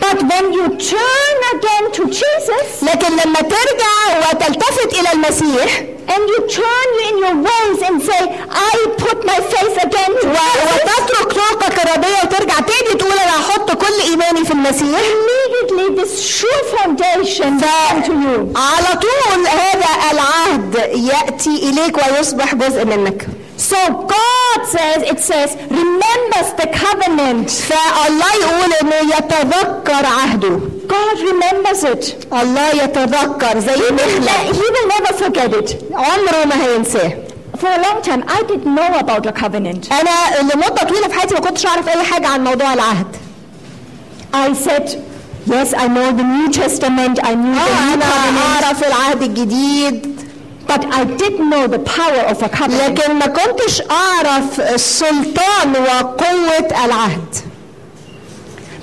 But when you turn again to Jesus لكن لما ترجع وتلتفت إلى المسيح and you turn in your ways and say, I put my faith again to Jesus, وتترك طرقك الرديه وترجع تاني تقول أنا هحط كل ايماني في المسيح immediately this sure foundation come to you. على طول هذا العهد ياتي اليك ويصبح جزء منك So God says, it says, remembers the covenant. فالله يقول انه يتذكر عهده God remembers it. الله يتذكر زي He will, مخلة he will never forget it. عمره ما هينساه For a long time, I didn't know about a covenant. انا لمده طويله في حياتي ما كنتش اعرف اي حاجه عن موضوع العهد I said, yes, I know the New Testament, I knew the اه New انا covenant, اعرف العهد الجديد but I didn't know the power of a covenant. لكن ما كنتش اعرف السلطان وقوه العهد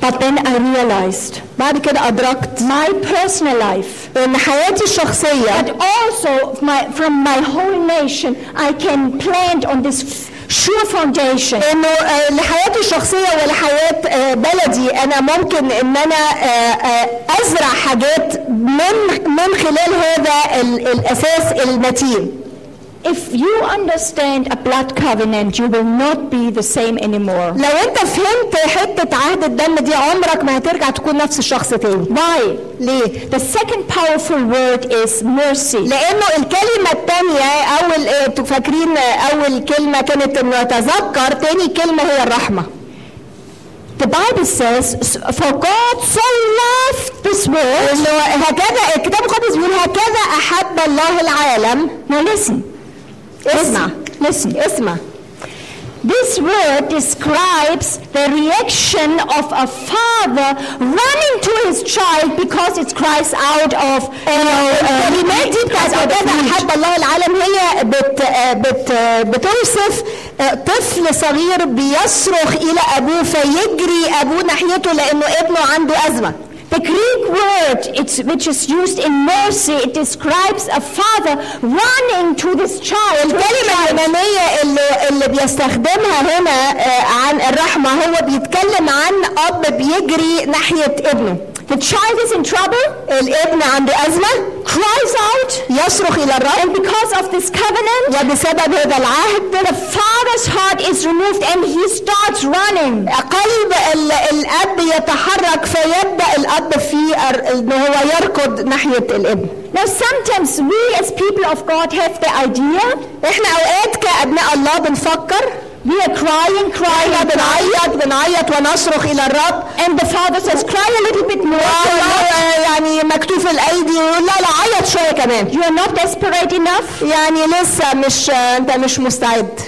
But then I realized بعد كده ادركت my personal life, ان حياتي الشخصيه but also my, from my whole nation, I can plant on this sure foundation. إنه آه، لحياتي الشخصية ولحياة آه، بلدي أنا ممكن إن أنا آه، أزرع حاجات من من خلال هذا ال- الأساس المتين If you understand a blood covenant, you will not be the same anymore. لو انت فهمت حته عهد الدم دي عمرك ما هترجع تكون نفس الشخص تاني Why? ليه The second powerful word is mercy. لانه الكلمه الثانيه اول آه، انتوا فاكرين آه، اول كلمه كانت انه تذكر تاني كلمه هي الرحمه The Bible says, For God so loved this world. انه هكذا الكتاب المقدس بيقول هكذا احب الله العالم Now listen. اسمع Listen. اسمع This word describes the reaction of a father running to his child because it cries out of you know, uh, الكلمات دي بتاعت out of هكذا need. احب الله العالم هي بت بت بتوصف طفل صغير بيصرخ الى ابوه فيجري ابوه ناحيته لانه ابنه عنده ازمه The Greek word it's, which is used in mercy, it describes a father running to this child. الكلمة. اليونانية اللي, اللي بيستخدمها هنا آه، عن الرحمة هو بيتكلم عن أب بيجري ناحية ابنه The child is in trouble, الابن عنده أزمة cries out, يصرخ إلى الرب and because of this covenant, وبسبب هذا العهد the father's heart is removed and he starts running. قلب ال- الأب يتحرك فيبدأ الأب في أر- إن هو يركض ناحية الابن Now sometimes we as people of God have the idea, احنا أوقات كأبناء الله بنفكر we are crying, crying, احنا بنعيط بنعيط ونصرخ إلى الرب and the father says, cry a little bit more. وهو يعني مكتوف الأيدي يقول لا لا عيط شوية كمان You are not desperate enough. يعني لسه مش انت مش مستعد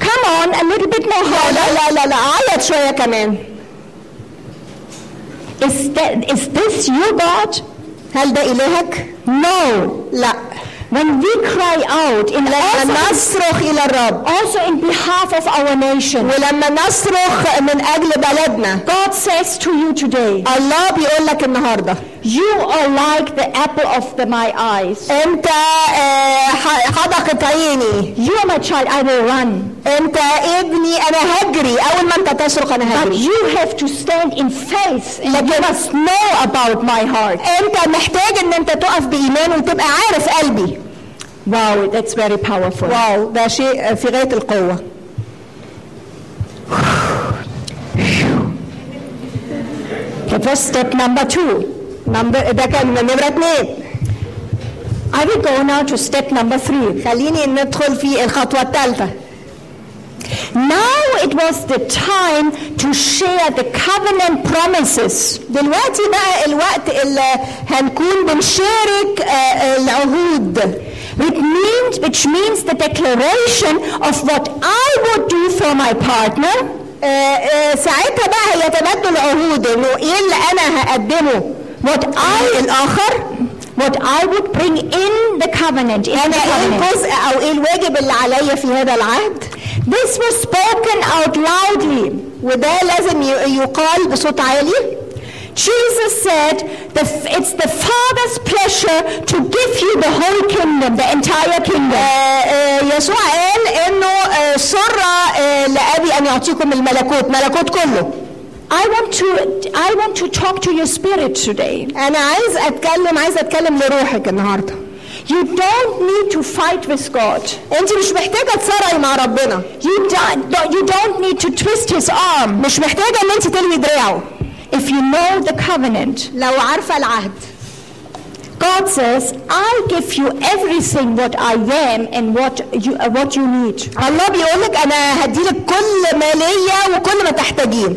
Come on, a little bit more لا harder. لا لا لا, لا عيط شويه كمان Is, that, is this your God? هل ده الهك No. لا When we cry out in لما also, نصرخ الى الرب also in behalf of our nation, ولما نصرخ من اجل بلدنا God says to you today, الله بيقول لك النهارده you are like the apple of the, my eyes. انت آه، ح- حدقة عيني You are my child, I will run. انت ابني انا هجري اول ما انت تصرخ انا But هجري you have to stand in faith and you must know about my heart. انت محتاج ان انت تقف بايمان وتبقى عارف قلبي Wow, that's very powerful. واو ده شيء في غايه القوه That was step number two. نمبر ده كان نمره اتنين I will go now to step number three. خليني ندخل في الخطوه الثالثه Now it was the time to share the covenant promises. دلوقتي بقى الوقت اللي هنكون بنشارك آه، آه، العهود Which means, which means the declaration of what I would do for my partner آه، آه، ساعتها بقى هيتبادلوا العهود انه إيه اللي أنا هقدمه what I الاخر what I would bring in the covenant in انا the ايه covenant. الجزء او ايه الواجب اللي عليا في هذا العهد This was spoken out loudly. وده لازم ي- يقال بصوت عالي Jesus said, the, it's the Father's pleasure to give you the whole kingdom, the entire آه، kingdom. آه، يسوع قال انه آه، سر آه، لابي ان يعطيكم الملكوت ملكوت كله I want to I want to talk to your spirit today. انا عايز اتكلم عايز اتكلم لروحك النهارده You don't need to fight with God. انت مش محتاجه تصارعي مع ربنا You don't, you don't need to twist his arm. مش محتاجه ان انت تلوي دراعه If you know the covenant, لو عارفه العهد God says, I'll give you everything what I am and what you, uh, what you need. الله بيقول لك انا هديلك كل ما ليا وكل ما تحتاجين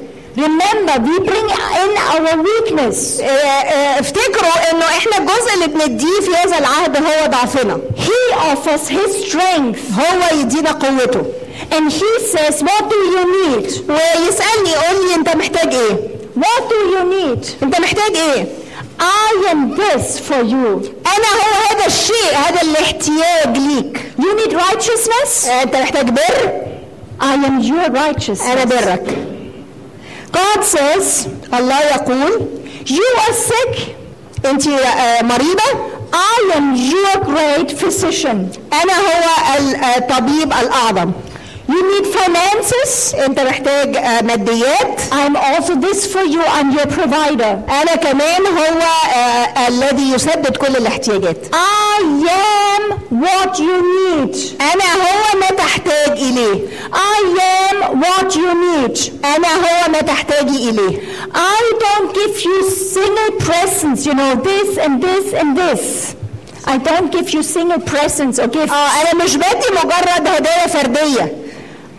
Remember, we bring in our weakness. آه، آه، افتكروا إنه إحنا الجزء اللي بنديه في هذا العهد هو ضعفنا He offers His strength. هو يدينا قوته And He says, What do you need? ويسألني يقول لي أنت محتاج إيه What do you need? أنت محتاج إيه I am this for you. أنا هو هذا الشيء هذا الاحتياج ليك You need righteousness? أنت محتاج بر I am your righteousness. أنا برك God says, الله يقول You are sick. انت آه، مريضه I am your great physician. أنا هو الطبيب الاعظم You need finances? انت محتاج آه، ماديات I'm also this for you. I'm your provider. انا كمان هو آه، الذي يسدد كل الاحتياجات I am what you need. انا هو ما تحتاج اليه I am what you need. انا هو ما تحتاجي اليه I don't give you single presents, you know, this and this and this. I don't give you single presents or gifts. اه انا مش بدي مجرد هدايا فرديه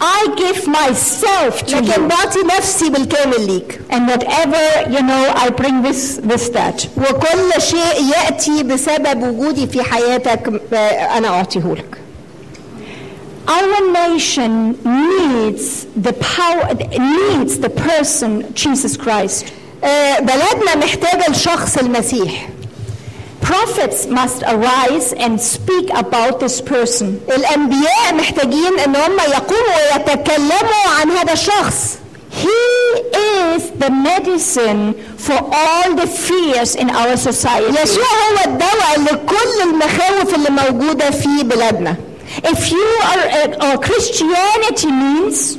I give myself to لكن you. بعطي نفسي بالكامل ليك And whatever, you know, I bring this, this, that. وكل شيء ياتي بسبب وجودي في حياتك آه، انا اعطيه لك Our nation needs the power, needs the person, Jesus Christ. آه، بلدنا محتاجه الشخص المسيح Prophets must arise and speak about this person. الانبياء محتاجين ان هم يقوموا ويتكلموا عن هذا الشخص He is the medicine for all the fears in our society. يسوع هو الدواء لكل المخاوف اللي موجوده في بلادنا If you are, uh, or Christianity means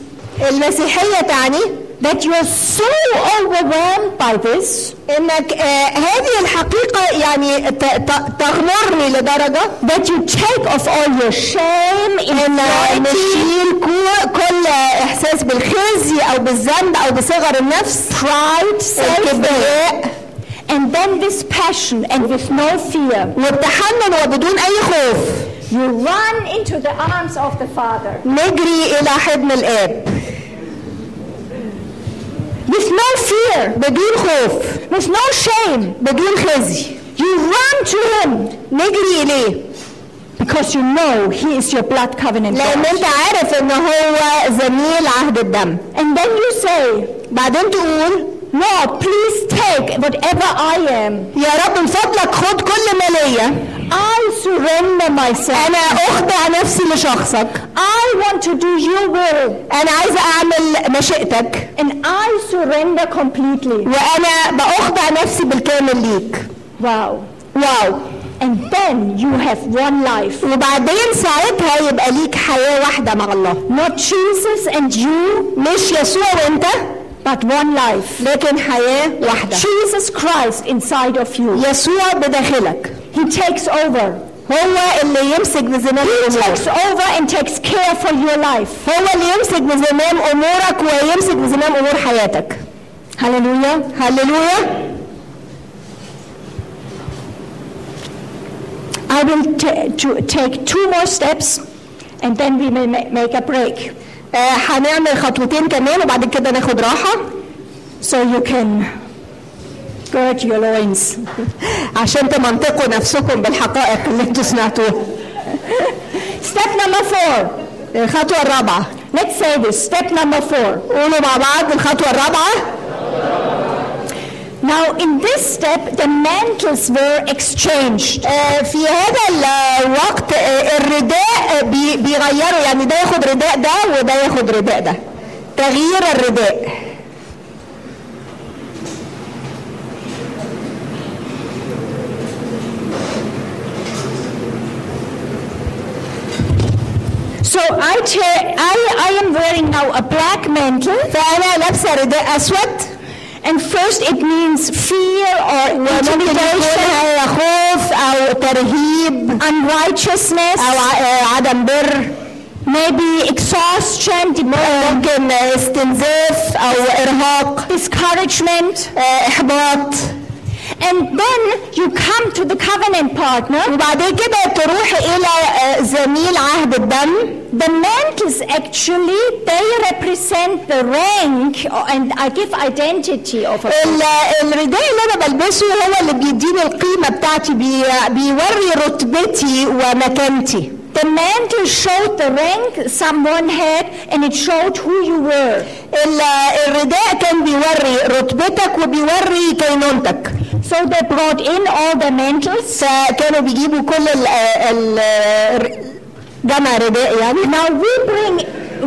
المسيحيه تعني that you are so overwhelmed by this انك آه هذه الحقيقه يعني ت- ت- تغمرني لدرجه that you take off all your shame, ان infirmity, نشيل كو- كل احساس بالخزي او بالذنب او بصغر النفس pride, self الكبرياء and then this passion and with no fear. والتحنن وبدون اي خوف You run into the arms of the Father نجري الى حضن الاب with no fear, بدون خوف with no shame. بدون خزي You run to Him نجري اليه because you know He is your blood covenant. لان God. انت عارف ان هو زميل عهد الدم And then you say, بعدين تقول Lord, please take whatever I am. يا رب من فضلك خد كل ما ليا I surrender myself. انا اخضع نفسي لشخصك I want to do your will. انا عايزه اعمل مشيئتك And I surrender completely. وانا باخضع نفسي بالكامل ليك Wow. واو And then you have one life. وبعدين ساعتها يبقى ليك حياه واحده مع الله Not Jesus and you, مش يسوع وانت but one life. لكن حياه واحده Jesus Christ inside of you. يسوع بداخلك He takes over. هو اللي يمسك بزمام He الامور takes over and takes care for your life. هو اللي يمسك بزمام امورك ويمسك بزمام امور حياتك Hallelujah. هللويا I will ta- to take two more steps and then we will ma- make a break. آه، هنعمل خطوتين كمان وبعد كده ناخد راحه So you can gird your loins. عشان تمنطقوا نفسكم بالحقائق اللي أنتوا سمعتوها Step number four. الخطوة الرابعة Let's say this. Step number four. قولوا مع بعض الخطوة الرابعة Now, in this step, the mantles were exchanged. آه، في هذا الوقت آه، الرداء آه، بي- بيغيروا يعني ده ياخد رداء ده وده ياخد رداء ده تغيير الرداء So I, ta- I, I am wearing now a black mantle, فانا لابسه رداء اسود and first it means fear or وممكن يكون intimidation, هي خوف او ترهيب unrighteousness, او ع- آه، عدم بر maybe exhaustion, dem- ممكن استنزاف او ارهاق discouragement, آه، احباط and then you come to the covenant partner. وبعدين كده تروح الى آه، زميل عهد الدم the mantles actually they represent the rank and I give identity of a الرداء اللي انا بلبسه هو اللي بيديني القيمه بتاعتي بيوري رتبتي ومكانتي The mantle showed the rank someone had and it showed who you were. الرداء كان بيوري رتبتك وبيوري كينونتك. So they brought in all the mantles. فكانوا بيجيبوا كل ال Now we bring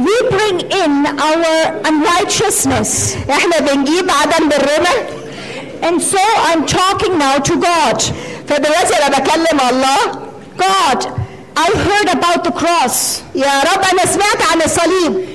we bring in our unrighteousness. احنا بنجيب عدم برنا And so I'm talking now to God. فدلوقتي انا بكلم الله God, I heard about the cross. يا رب انا سمعت عن الصليب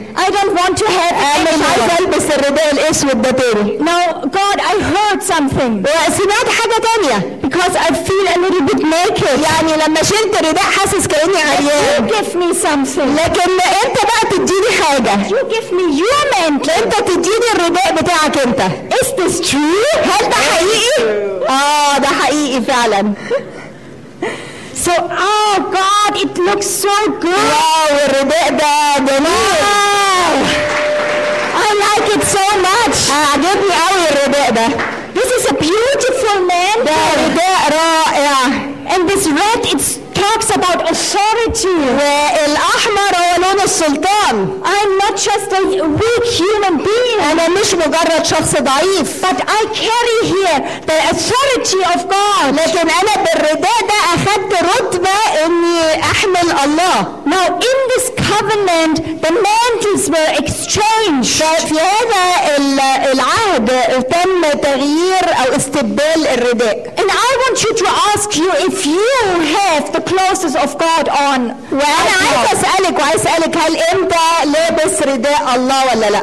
I don't want to have عايزه anymore. البس الرداء الاسود ده تاني Now, God, I heard something وسمعت حاجة تانية because I feel a little bit naked. يعني لما شلت الرداء حاسس You عريان give me something. لكن انت بقى تديني حاجة You give me your mantle. انت تديني الرداء بتاعك انت Is this true? هل ده حقيقي آه ده حقيقي فعلا So, oh God, it looks so good. Wow, Rebecca, ganun. Wow. I like it so much. Ah, give me our Rebecca. This is a beautiful man. Yeah, Rebecca, yeah. And this red, it talks about authority. والاحمر هو لون السلطان I'm not just a weak human being, انا مش مجرد شخص ضعيف but I carry here the authority of God. لكن انا بالرداء ده اخدت رتبه اني احمل الله Now, in this covenant, the mantles were exchanged. في هذا ال- العهد تم تغيير او استبدال الرداء And I want you to ask you if you have the clothes of God on. وانا عايز اسالك وعايز اسالك هل انت لابس رداء الله ولا لا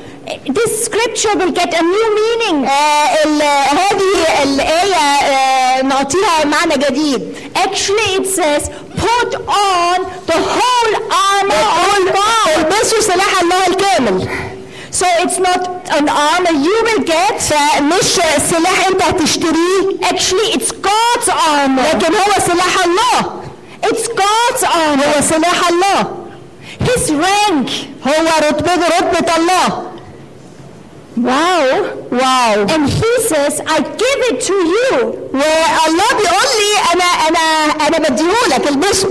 this scripture will get a new meaning. آه ال- هذه الآية آه نعطيها معنى جديد Actually, it says, put on the whole armor of God. البسوا سلاح الله الكامل So it's not an armor you will get. فمش سلاح انت هتشتريه Actually, it's God's armor. لكن هو سلاح الله It's God's armor. هو سلاح الله His rank. هو رتبة رتبة الله Wow. واو And he says, I give it to you. والله بيقول لي انا انا انا بديهولك البسه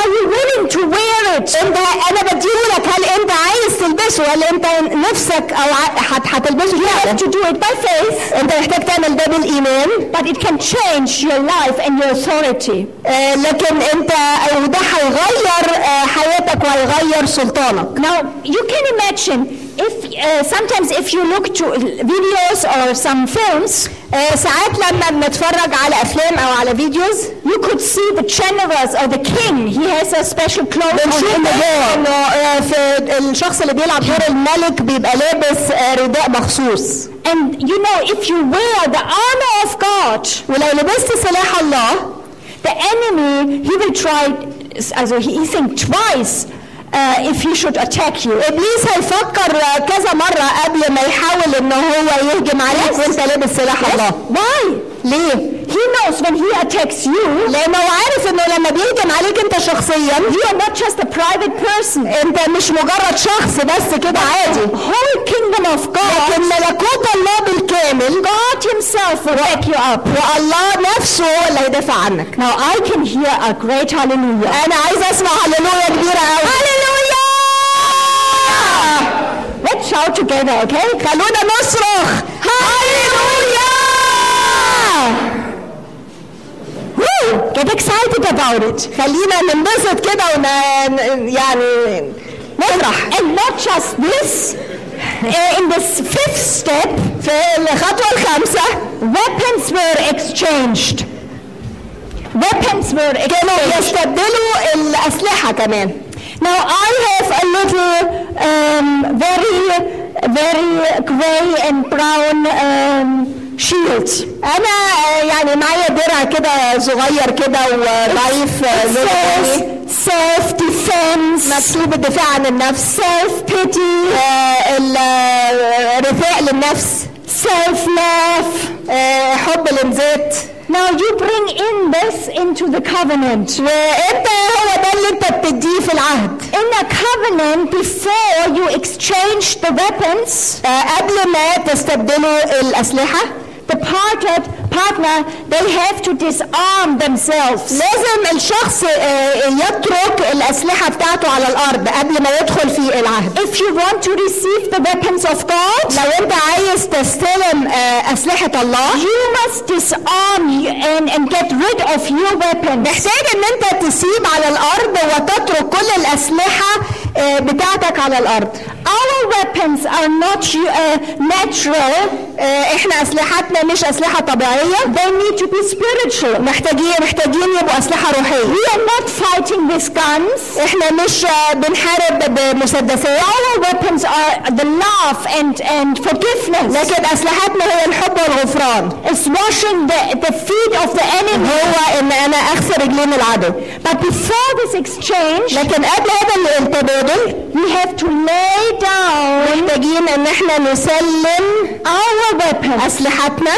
Are you willing to wear it? انت انا بديهولك هل انت عايز تلبسه ولا انت نفسك او ع- هت- هتلبسه You فعلا have to do it by faith, انت محتاج تعمل ده بالايمان but it can change your life and your authority. آه، لكن انت وده هيغير آه، حياتك وهيغير سلطانك Now, you can imagine if uh, sometimes if you look to videos or some films, آه، ساعات لما بنتفرج على افلام او على فيديوز you could see the generals or the king. He has a special clothes on بنشوف in the war. انه آه، في الشخص اللي بيلعب دور الملك بيبقى لابس آه، رداء مخصوص And you know, if you wear the armor of God, ولو لبست سلاح الله the enemy, he will try, also he he think twice uh, if he should attack you. إبليس هيفكر آه، كذا مرة قبل ما يحاول ان هو يهجم عليك Yes. وأنت لابس سلاح الله Why? ليه؟ He knows when he attacks you, لأنه هو عارف إنه لما بيهجم عليك أنت شخصيا you are not just a private person. أنت مش مجرد شخص بس كده عادي whole kingdom of God, لكن ملكوت الله بالكامل God himself will back you up. والله نفسه هو اللي هيدافع عنك Now I can hear a great hallelujah. أنا عايز أسمع هللويا كبيرة قوي shout together, okay? خلونا نصرخ هللويا Woo! Get excited about it. خلينا ننبسط كده ون يعني نفرح And not just this, uh, in this fifth step, في الخطوه الخامسه weapons were exchanged. Weapons were كانوا exchanged. يستبدلوا الاسلحه كمان Now I have a little um, very, very gray and brown um, shield. أنا آه، يعني معايا درع كده صغير كده وضعيف آه، بني. self-defense, مكتوب الدفاع عن النفس self-pity, آه، ال- آه، الرثاء للنفس self-love. آه، حب الانذات Now you bring in this into the covenant. وانت هو ده اللي انت بتديه في العهد In a covenant, before you exchange the weapons, آه، قبل ما تستبدلوا الاسلحه the partner, partner they have to disarm themselves. لازم الشخص آه، يترك الأسلحة بتاعته على الأرض قبل ما يدخل في العهد If you want to receive the weapons of God, لو انت عايز تستلم آه، أسلحة الله you must disarm and, and get rid of your weapons. محتاج إن انت تسيب على الأرض وتترك كل الأسلحة آه، بتاعتك على الأرض Our weapons are not uh, natural. آه، إحنا أسلحتنا مش أسلحة طبيعية They need to be spiritual. محتاجين محتاجين يبقوا اسلحه روحيه We are not fighting with guns. احنا مش آه، بنحارب بمسدسات Our weapons are the love and, and forgiveness. لكن اسلحتنا هي الحب والغفران It's washing the, the feet of the enemy. هو ان انا اغسل رجلين العدو But before this exchange, لكن قبل هذا التبادل we have to lay down محتاجين ان احنا نسلم our weapons, اسلحتنا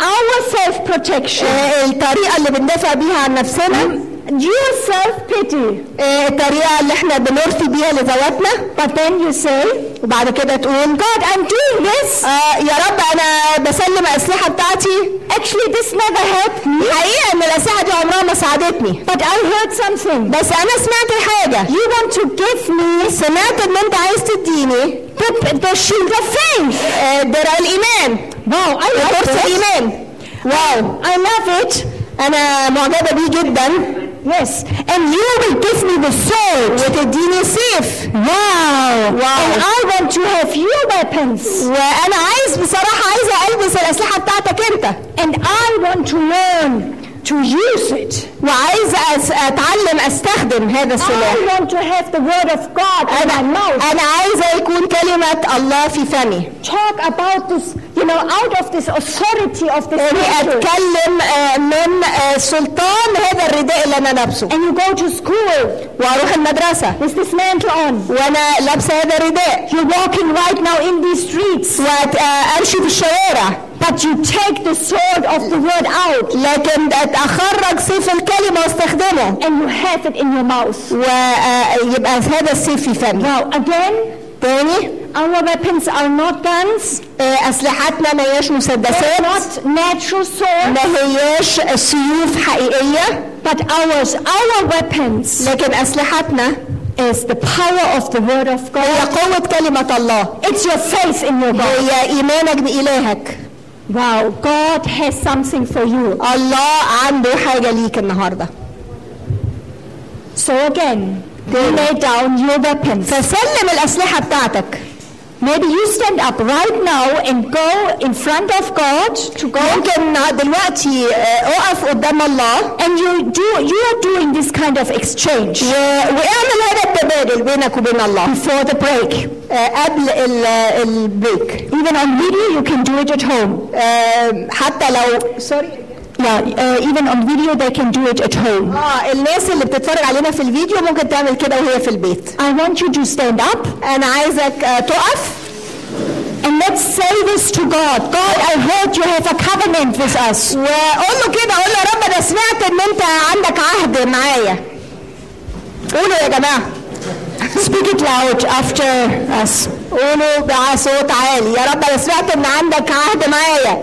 our self-protection, آه، الطريقه اللي بندافع بيها عن نفسنا your self-pity. آه، الطريقه اللي احنا بنرثي بيها لذواتنا But then you say, وبعد كده تقول God, I'm doing this. آه يا رب انا بسلم الاسلحه بتاعتي Actually, this never helped me. حقيقه ان الاسلحه دي عمرها ما ساعدتني But I heard something. بس انا سمعت حاجه You want to give me سمعت ان انت عايز تديني the, the shield of faith. آه، درع الايمان Wow, I love فرصه it. الايمان واو I love it. انا معجبه بيه جدا Yes. And you will give me the sword. وتديني سيف Wow. Wow. And I want to have your weapons. وانا عايز بصراحه عايزه البس الاسلحه بتاعتك انت And I want to learn to use it. وعايزه أس- اتعلم استخدم هذا السلاح I want to have the word of God in my انا mouth. انا عايزه يكون كلمه الله في فمي Talk about this, you know, out of this authority of this اني nature. اتكلم آه، من آه، سلطان هذا الرداء اللي انا لابسه And you go to school واروح المدرسه with this mantle on. وانا لابسه هذا الرداء You're walking right now in these streets. وامشي في الشوارع But you take the sword of the word out لكن اخرج سيف الكلمه واستخدمه and you have it in your mouth. ويبقى هذا السيف في فمي Now, again, تاني our weapons are not guns, آه، اسلحتنا ما هياش they're مسدسات not natural swords, ما هياش سيوف حقيقيه but ours, our weapons لكن اسلحتنا is the power of the word of هي God. قوه كلمه الله It's your faith in your God. هي ايمانك بإلهك Wow, God has something for you. الله عنده حاجة ليك النهاردة So again, you lay down your weapons. فسلم الأسلحة بتاعتك Maybe you stand up right now and go in front of God to go ممكن دلوقتي آه، اقف قدام الله and you do you are doing this kind of exchange و- واعمل هذا التبادل بينك وبين الله before the break. آه، قبل ال- البريك Even on video, you can do it at home. آه، حتى لو سوري Yeah, uh, even on video, they can do it at home. اه الناس اللي بتتفرج علينا في الفيديو ممكن تعمل كده وهي في البيت I want you to stand up انا عايزك آه، تقف and let's say this to God. God, I heard you have a covenant with us. وقول له كده قول له يا رب انا سمعت ان انت عندك عهد معايا قولوا يا جماعه Speak it loud after us. قولوا بصوت عالي يا رب انا سمعت ان عندك عهد معايا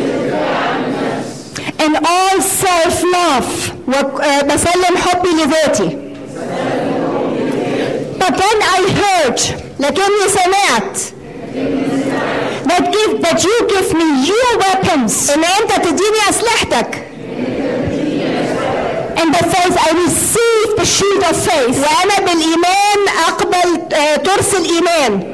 And all self-love. وبسلم حبي لذاتي But then I heard لكني سمعت that give that you give me your weapons ان انت تديني اسلحتك and by faith I receive the shield of faith وانا بالايمان اقبل آه، ترس الايمان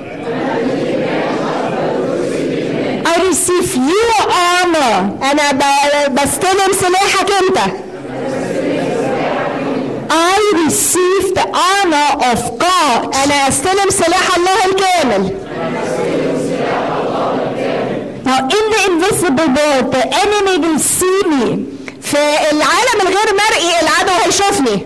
I receive your armor أنا ب- بستلم سلاحك انت I receive the armor of God أنا استلم سلاح الله الكامل now in the invisible world the enemy will see me في العالم الغير مرئي العدو هيشوفني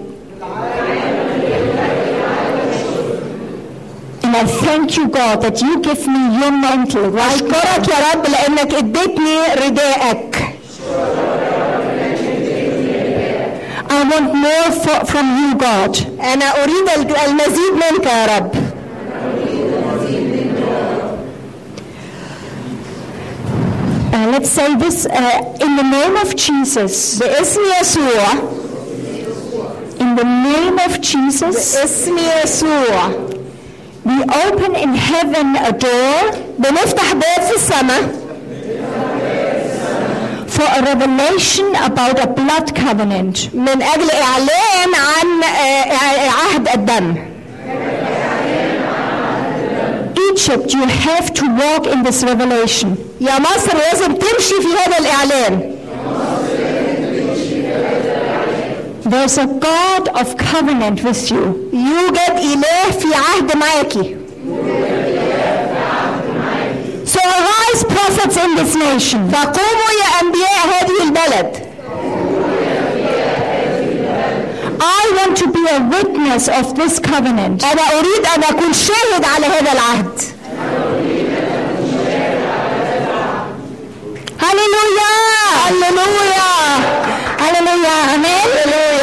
and I thank you God that you give me your mantle right now. اشكرك يا رب لانك اديتني رداءك I want more for, from you God انا اريد الج- المزيد منك يا رب Uh, let's say this uh, in the name of Jesus. باسم يسوع In the name of Jesus, باسم يسوع we open in heaven a door بنفتح باب في السماء for a revelation about a blood covenant. من اجل اعلان عن آه، عهد الدم Egypt, you have to walk in this revelation. يا مصر لازم تمشي في هذا الاعلان There's a God of covenant with you. يوجد إله في عهد معاكي So arise prophets in this nation. فقوموا يا أنبياء هذه البلد. I want to be a witness of this covenant. أنا أريد أن أكون شاهد على هذا العهد. هللويا هللويا هللويا أمين. هللويا